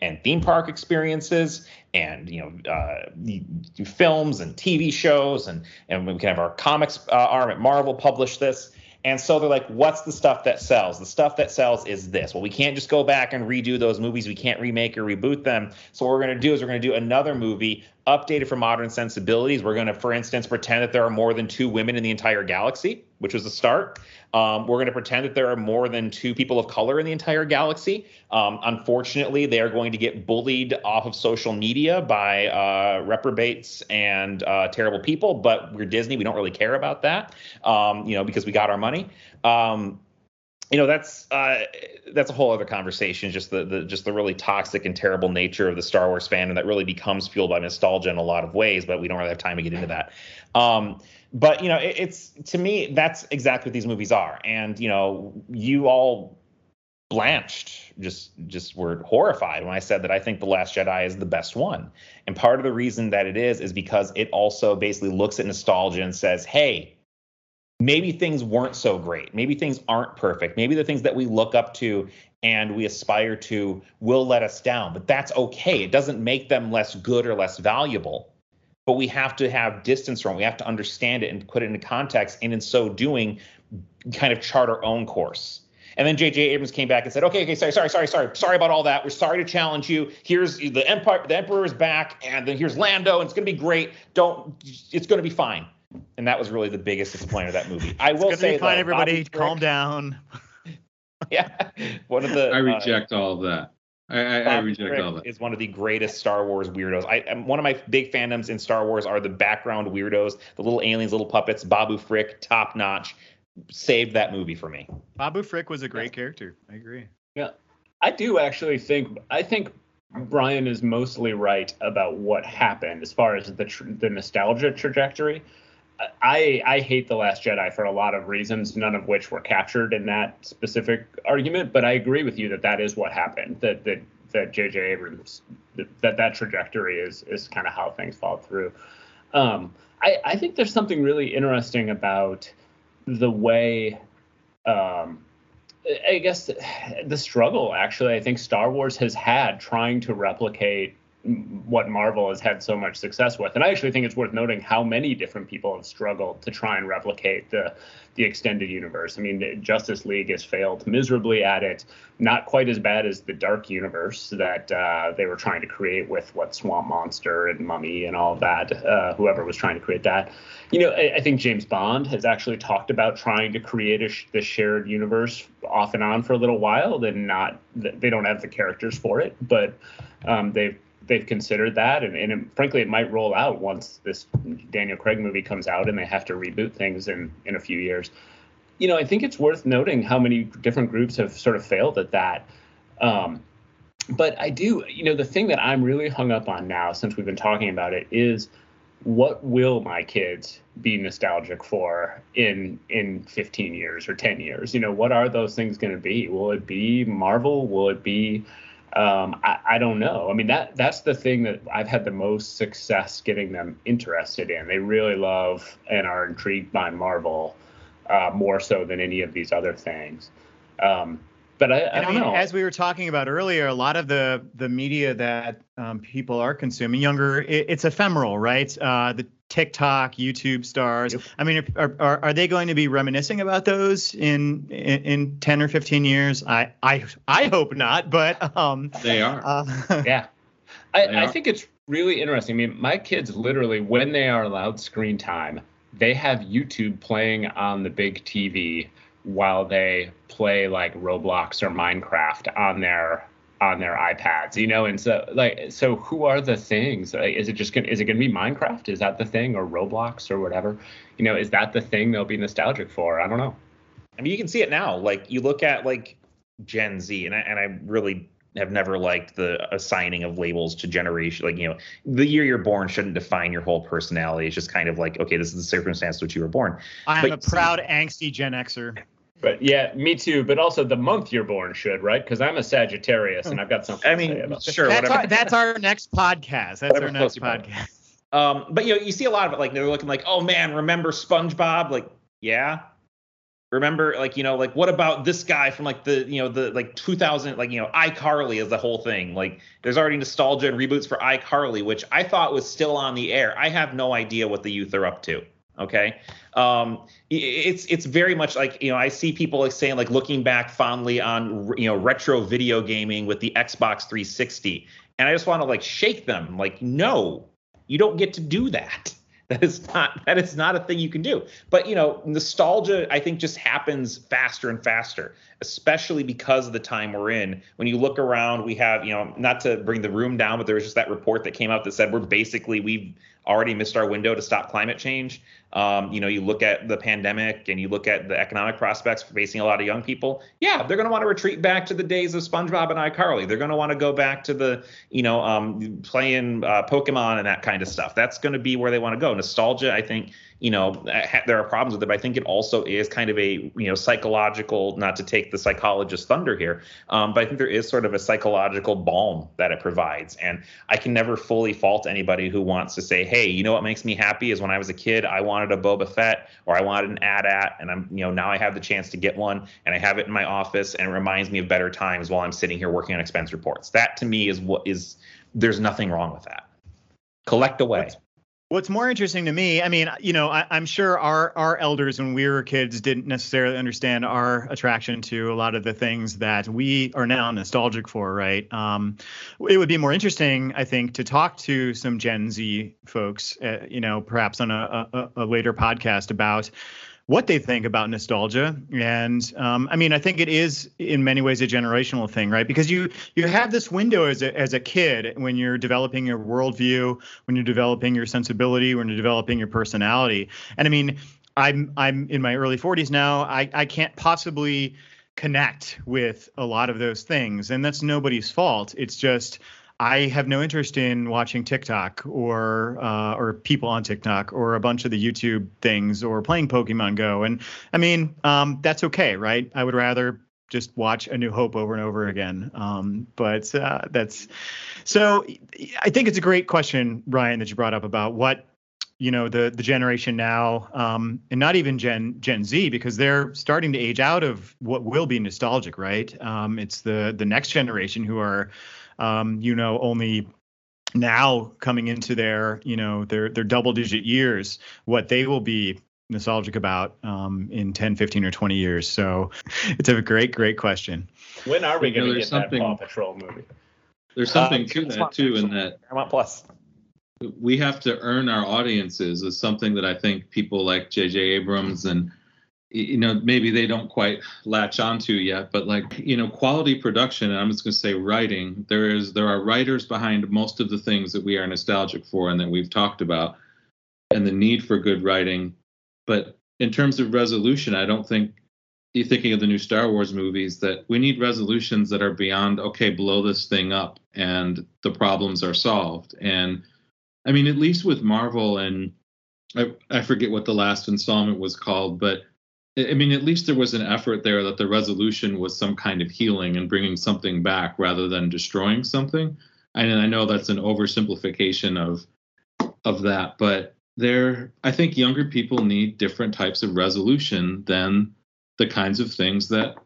and theme park experiences and you know uh, films and TV shows and and we can have our comics uh, arm at Marvel publish this. And so they're like, what's the stuff that sells? The stuff that sells is this. Well, we can't just go back and redo those movies. We can't remake or reboot them. So what we're going to do is we're going to do another movie updated for modern sensibilities. We're going to, for instance, pretend that there are more than two women in the entire galaxy, which was the start. Um, we're going to pretend that there are more than two people of color in the entire galaxy. Um, unfortunately, they are going to get bullied off of social media by uh, reprobates and uh, terrible people. But we're Disney; we don't really care about that, um, you know, because we got our money. Um, you know that's uh, that's a whole other conversation. Just the, the just the really toxic and terrible nature of the Star Wars fan, and that really becomes fueled by nostalgia in a lot of ways. But we don't really have time to get into that. Um, but you know, it, it's to me that's exactly what these movies are. And you know, you all blanched, just just were horrified when I said that I think the Last Jedi is the best one. And part of the reason that it is is because it also basically looks at nostalgia and says, hey maybe things weren't so great. Maybe things aren't perfect. Maybe the things that we look up to and we aspire to will let us down, but that's okay. It doesn't make them less good or less valuable. But we have to have distance from it. We have to understand it and put it into context. And in so doing, kind of chart our own course. And then J.J. Abrams came back and said, "Okay, okay, sorry, sorry, sorry, sorry, sorry about all that. We're sorry to challenge you. Here's the empire. The emperor is back, and then here's Lando, and it's gonna be great. Don't. It's gonna be fine." And that was really the biggest disappointment of that movie. I will say, fine, though, everybody, Bobby calm Frick- down. Yeah, one of the I uh, reject all of that. I, I, I reject Frick all that. is one of the greatest Star Wars weirdos. I am one of my big fandoms in Star Wars are the background weirdos, the little aliens, little puppets. Babu Frick, top notch, saved that movie for me. Babu Frick was a great character. I agree. Yeah, I do actually think I think Brian is mostly right about what happened as far as the tr- the nostalgia trajectory. I I hate the Last Jedi for a lot of reasons, none of which were captured in that specific argument. But I agree with you that that is what happened. That that that J.J. Abrams that that trajectory is is kind of how things fall through. Um, I I think there's something really interesting about the way. Um, I guess the struggle actually I think Star Wars has had trying to replicate what Marvel has had so much success with. And I actually think it's worth noting how many different people have struggled to try and replicate the the extended universe. I mean, Justice League has failed miserably at it. Not quite as bad as the Dark Universe that uh, they were trying to create with what Swamp Monster and Mummy and all of that. Uh, whoever was trying to create that, you know, I, I, think James Bond has actually talked about trying to create a sh- the shared universe off and on for a little while. Then not they don't have the characters for it, but um, they've they've considered that, and, and it, frankly, it might roll out once this Daniel Craig movie comes out and they have to reboot things in in a few years. You know, I think it's worth noting how many different groups have sort of failed at that. Um, but I do, you know, the thing that I'm really hung up on now, since we've been talking about it, is what will my kids be nostalgic for in in 15 years or 10 years? You know, what are those things going to be? Will it be Marvel? Will it be um, I, I, don't know. I mean, that that's the thing that I've had the most success getting them interested in. They really love and are intrigued by Marvel uh, more so than any of these other things. Um, but I, I don't mean, know. As we were talking about earlier, a lot of the the media that um, people are consuming, younger, it, it's ephemeral, right? Uh, the TikTok, YouTube stars. Yep. I mean, are, are, are they going to be reminiscing about those in, in, in ten or fifteen years? I I I hope not, but um, they are. Uh, yeah, I, I think it's really interesting. I mean, my kids literally, when they are allowed screen time, they have YouTube playing on the big TV while they play like Roblox or Minecraft on their on their iPads, you know, and so like, so who are the things? Like, is it just gonna, is it gonna be Minecraft? Is that the thing, or Roblox, or whatever? You know, is that the thing they'll be nostalgic for? I don't know. I mean, you can see it now. Like, you look at like Gen Z, and I, and I really have never liked the assigning of labels to generation. Like, you know, the year you're born shouldn't define your whole personality. It's just kind of like, okay, this is the circumstance which you were born. I'm but, a proud angsty Gen Xer. But yeah, me too. But also the month you're born should, right? Because I'm a Sagittarius and I've got something. I mean, sure. That's whatever. our, that's our next podcast. That's whatever our next podcast. Um, but you know, you see a lot of it. Like they're looking like, oh man, remember SpongeBob? Like, yeah. Remember, like you know, like what about this guy from like the you know the like 2000 like you know iCarly is the whole thing. Like there's already nostalgia and reboots for iCarly, which I thought was still on the air. I have no idea what the youth are up to. Okay, um, it's it's very much like you know I see people like saying like looking back fondly on you know retro video gaming with the Xbox 360, and I just want to like shake them like no, you don't get to do that. That is not that is not a thing you can do. But you know, nostalgia I think just happens faster and faster, especially because of the time we're in. When you look around, we have, you know, not to bring the room down, but there was just that report that came out that said we're basically we've already missed our window to stop climate change. Um, you know, you look at the pandemic and you look at the economic prospects facing a lot of young people. Yeah, they're going to want to retreat back to the days of SpongeBob and iCarly. They're going to want to go back to the, you know, um, playing uh, Pokemon and that kind of stuff. That's going to be where they want to go. Nostalgia, I think, you know, there are problems with it, but I think it also is kind of a, you know, psychological, not to take the psychologist thunder here, um, but I think there is sort of a psychological balm that it provides. And I can never fully fault anybody who wants to say, hey, you know what makes me happy is when I was a kid, I wanted a Boba Fett or I wanted an AT-AT, and I'm, you know, now I have the chance to get one and I have it in my office and it reminds me of better times while I'm sitting here working on expense reports. That to me is what is, there's nothing wrong with that. Collect away. What's more interesting to me, I mean, you know, I, am sure our our elders when we were kids didn't necessarily understand our attraction to a lot of the things that we are now nostalgic for, right? Um, it would be more interesting, I think, to talk to some Gen Z folks, uh, you know, perhaps on a, a, a later podcast about what they think about nostalgia. And um, I mean, I think it is in many ways a generational thing, right? Because you you have this window as a as a kid when you're developing your worldview, when you're developing your sensibility, when you're developing your personality. And I mean, I'm I'm in my early 40s now. I I can't possibly connect with a lot of those things, and that's nobody's fault. It's just I have no interest in watching TikTok or uh, or people on TikTok or a bunch of the YouTube things or playing Pokemon Go. And I mean, um, that's okay, right? I would rather just watch A New Hope over and over again. Um, but uh, that's so. I think it's a great question, Ryan, that you brought up about what you know the the generation now, um, and not even Gen Gen Z because they're starting to age out of what will be nostalgic, right? Um, it's the the next generation who are um, you know, only now coming into their, you know, their their double digit years, what they will be nostalgic about um, in 10, 15, or 20 years. So it's a great, great question. When are we going to get that Paw Patrol movie? There's something uh, to that too, in that Paramount Plus. We have to earn our audiences is something that I think people like J.J. Abrams and you know maybe they don't quite latch onto yet but like you know quality production and i'm just going to say writing there is there are writers behind most of the things that we are nostalgic for and that we've talked about and the need for good writing. But in terms of resolution i don't think you thinking of the new star wars movies that we need resolutions that are beyond okay blow this thing up and the problems are solved. And i mean at least with marvel and I, I forget what the last installment was called but I mean, at least there was an effort there that the resolution was some kind of healing and bringing something back rather than destroying something. And I know that's an oversimplification of of that, but there, I think younger people need different types of resolution than the kinds of things that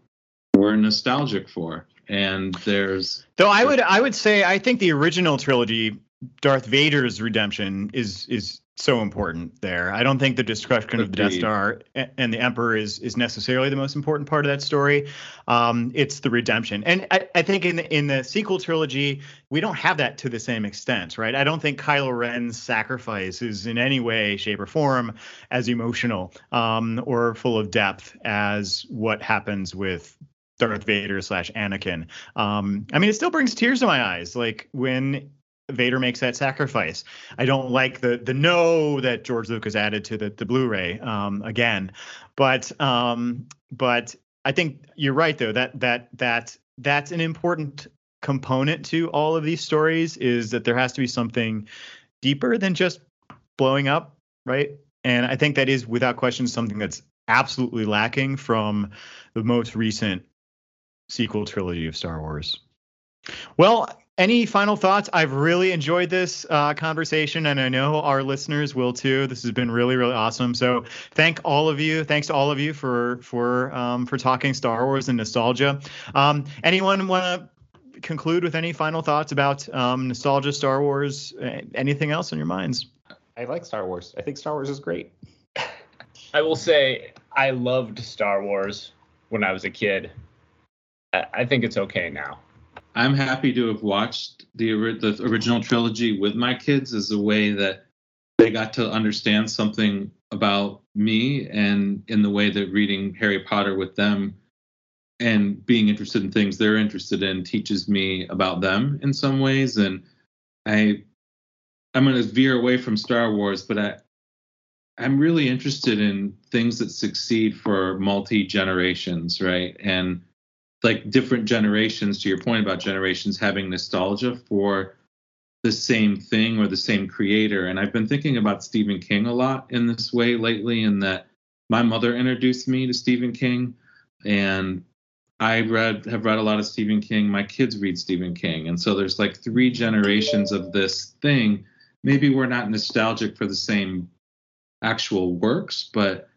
we're nostalgic for. And there's though I would I would say I think the original trilogy, Darth Vader's redemption, is is so important there. I don't think the destruction of the Death Star and the Emperor is is necessarily the most important part of that story. Um, it's the redemption, and I, I, think in the in the sequel trilogy we don't have that to the same extent, right? I don't think Kylo Ren's sacrifice is in any way, shape, or form as emotional um, or full of depth as what happens with Darth Vader slash Anakin. Um, I mean, it still brings tears to my eyes, like when Vader makes that sacrifice. I don't like the the no that George Lucas added to the the Blu-ray um, again, but um, but I think you're right though that that that that's an important component to all of these stories is that there has to be something deeper than just blowing up, right? And I think that is without question something that's absolutely lacking from the most recent sequel trilogy of Star Wars. Well, any final thoughts? I've really enjoyed this uh, conversation, and I know our listeners will too. This has been really, really awesome. So, thank all of you. Thanks to all of you for for um, for talking Star Wars and nostalgia. Um, anyone want to conclude with any final thoughts about um, nostalgia, Star Wars, anything else in your minds? I like Star Wars. I think Star Wars is great. I will say I loved Star Wars when I was a kid. I think it's okay now. I'm happy to have watched the the original trilogy with my kids as a way that they got to understand something about me and in the way that reading Harry Potter with them and being interested in things they're interested in teaches me about them in some ways. And I I'm going to veer away from Star Wars but I I'm really interested in things that succeed for multi generations right? And like different generations to your point about generations having nostalgia for the same thing or the same creator and I've been thinking about Stephen King a lot in this way lately in that my mother introduced me to Stephen King and I read have read a lot of Stephen King. My kids read Stephen King, and so there's like three generations of this thing. Maybe we're not nostalgic for the same actual works, but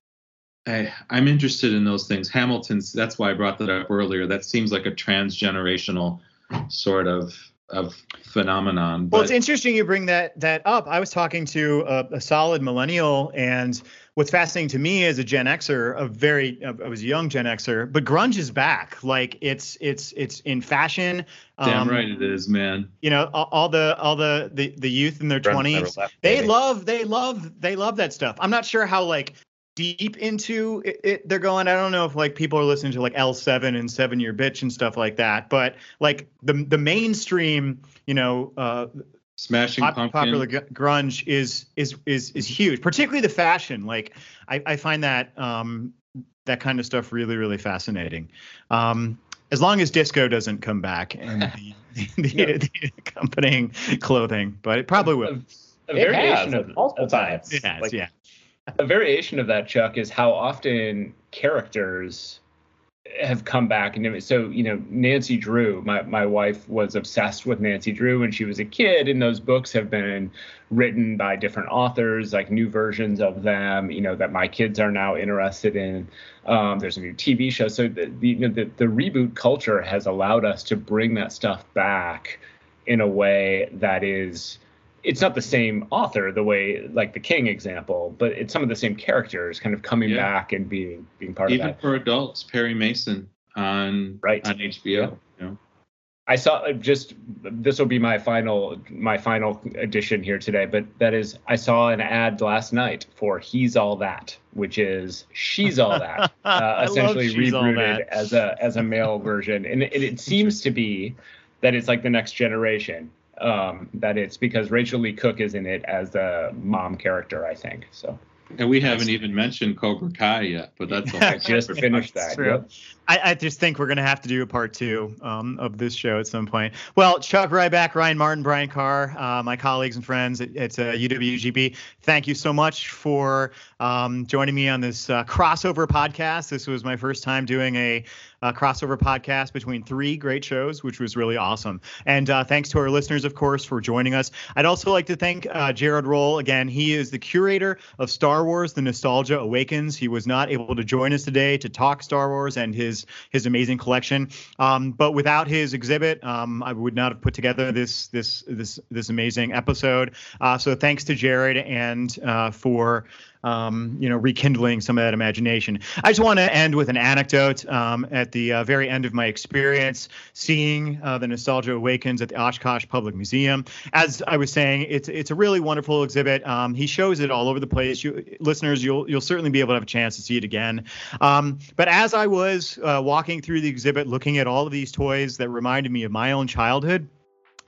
I, I'm interested in those things. Hamilton's. That's why I brought that up earlier. That seems like a transgenerational sort of of phenomenon. Well, it's interesting you bring that that up. I was talking to a, a, solid millennial, and what's fascinating to me as a Gen Xer, a very I was a young Gen Xer, but grunge is back. Like it's it's it's in fashion. Damn um, right it is, man. You know, all, all the all the, the the youth in their twenties, they love they love they love that stuff. I'm not sure how like deep into it, it, they're going i don't know if like people are listening to like l7 and seven year bitch and stuff like that but like the the mainstream you know uh smashing pop, popular grunge is is is is huge particularly the fashion like i i find that um that kind of stuff really really fascinating. Um as long as disco doesn't come back and the, the, the, the accompanying clothing but it probably will. A, a variation of multiple times it has, like, yeah a variation of that, Chuck, is how often characters have come back. And so you know Nancy Drew my my wife was obsessed with Nancy Drew when she was a kid and those books have been written by different authors like new versions of them you know that my kids are now interested in. Um, there's a new TV show. So the, the, you know, the the reboot culture has allowed us to bring that stuff back in a way that is it's not the same author the way like the King example, but it's some of the same characters kind of coming yeah. back and being being part Even of that. Even for adults, Perry Mason on right on HBO. Yeah. You know? I saw uh, just this will be my final my final addition here today, but that is I saw an ad last night for He's All That, which is She's All That, uh, essentially rebooted as a as a male version, and it, it seems to be that it's like the next generation um, that it's because Rachael Leigh Cook is in it as the mom character, I think. So. And we haven't even mentioned Cobra Kai yet, but that's okay. just finished that. Yep. I, I, just think we're going to have to do a part two um, of this show at some point. Well, Chuck Rybak, Ryan Martin, Brian Carr, uh, my colleagues and friends at, at uh, UWGB, thank you so much for um, joining me on this uh, crossover podcast. This was my first time doing a, a, crossover podcast between three great shows, which was really awesome. And uh, thanks to our listeners, of course, for joining us. I'd also like to thank uh, Jared Roll. Again, he is the curator of Star Wars The Nostalgia Awakens. He was not able to join us today to talk Star Wars and his his amazing collection. Um, but without his exhibit, um, I would not have put together this this this this amazing episode. Uh, so thanks to Jared and uh, for um, you know, rekindling some of that imagination. I just want to end with an anecdote. Um, at the uh, very end of my experience seeing uh, the Nostalgia Awakens at the Oshkosh Public Museum, as I was saying, it's it's a really wonderful exhibit. Um, he shows it all over the place. You listeners, you'll you'll certainly be able to have a chance to see it again. Um, but as I was uh, walking through the exhibit, looking at all of these toys that reminded me of my own childhood.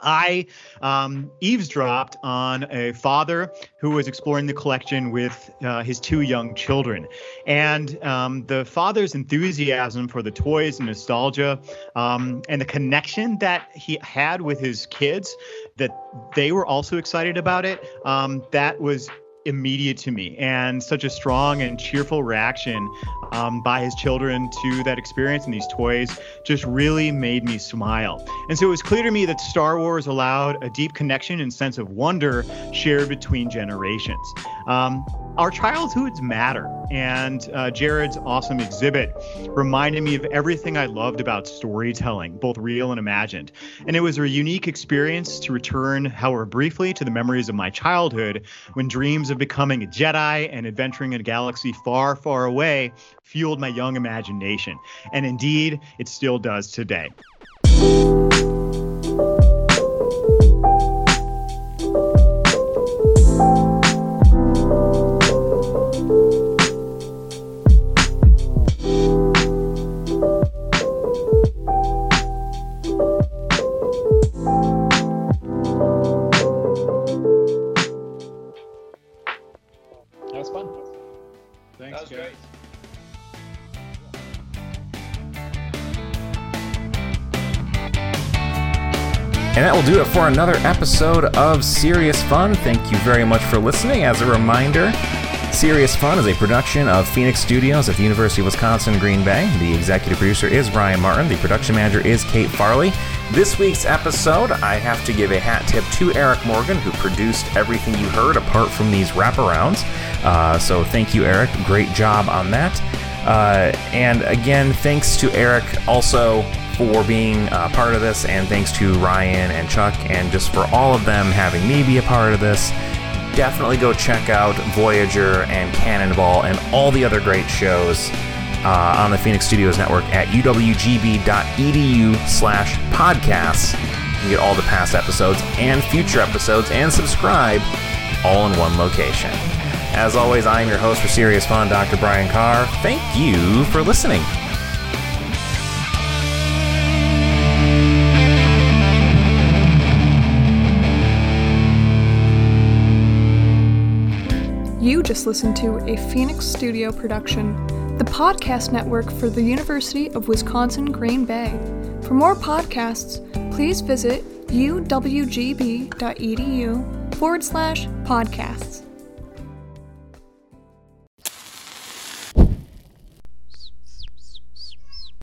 I um, eavesdropped on a father who was exploring the collection with uh, his two young children. And um, the father's enthusiasm for the toys and nostalgia um, and the connection that he had with his kids, that they were also excited about it, um, that was immediate to me and such a strong and cheerful reaction um, by his children to that experience and these toys just really made me smile. And so it was clear to me that Star Wars allowed a deep connection and sense of wonder shared between generations. Um, our childhoods matter, and uh, Jared's awesome exhibit reminded me of everything I loved about storytelling, both real and imagined. And it was a unique experience to return, however briefly, to the memories of my childhood when dreams of becoming a Jedi and adventuring in a galaxy far, far away fueled my young imagination. And indeed, it still does today. For another episode of Serious Fun. Thank you very much for listening. As a reminder, Serious Fun is a production of Phoenix Studios at the University of Wisconsin Green Bay. The executive producer is Ryan Martin. The production manager is Kate Farley. This week's episode, I have to give a hat tip to Eric Morgan, who produced everything you heard apart from these wraparounds. Uh, so thank you, Eric. Great job on that. Uh, and again, thanks to Eric also for being a part of this, and thanks to Ryan and Chuck, and just for all of them having me be a part of this. Definitely go check out Voyager and Cannonball and all the other great shows uh, on the Phoenix Studios Network at uwgb.edu slash podcasts. You can get all the past episodes and future episodes and subscribe all in one location. As always, I am your host for Serious Fun, Dr. Brian Carr. Thank you for listening. Just listened to a Phoenix Studio production, the podcast network for the University of Wisconsin Green Bay. For more podcasts, please visit uwgb.edu forward slash podcasts.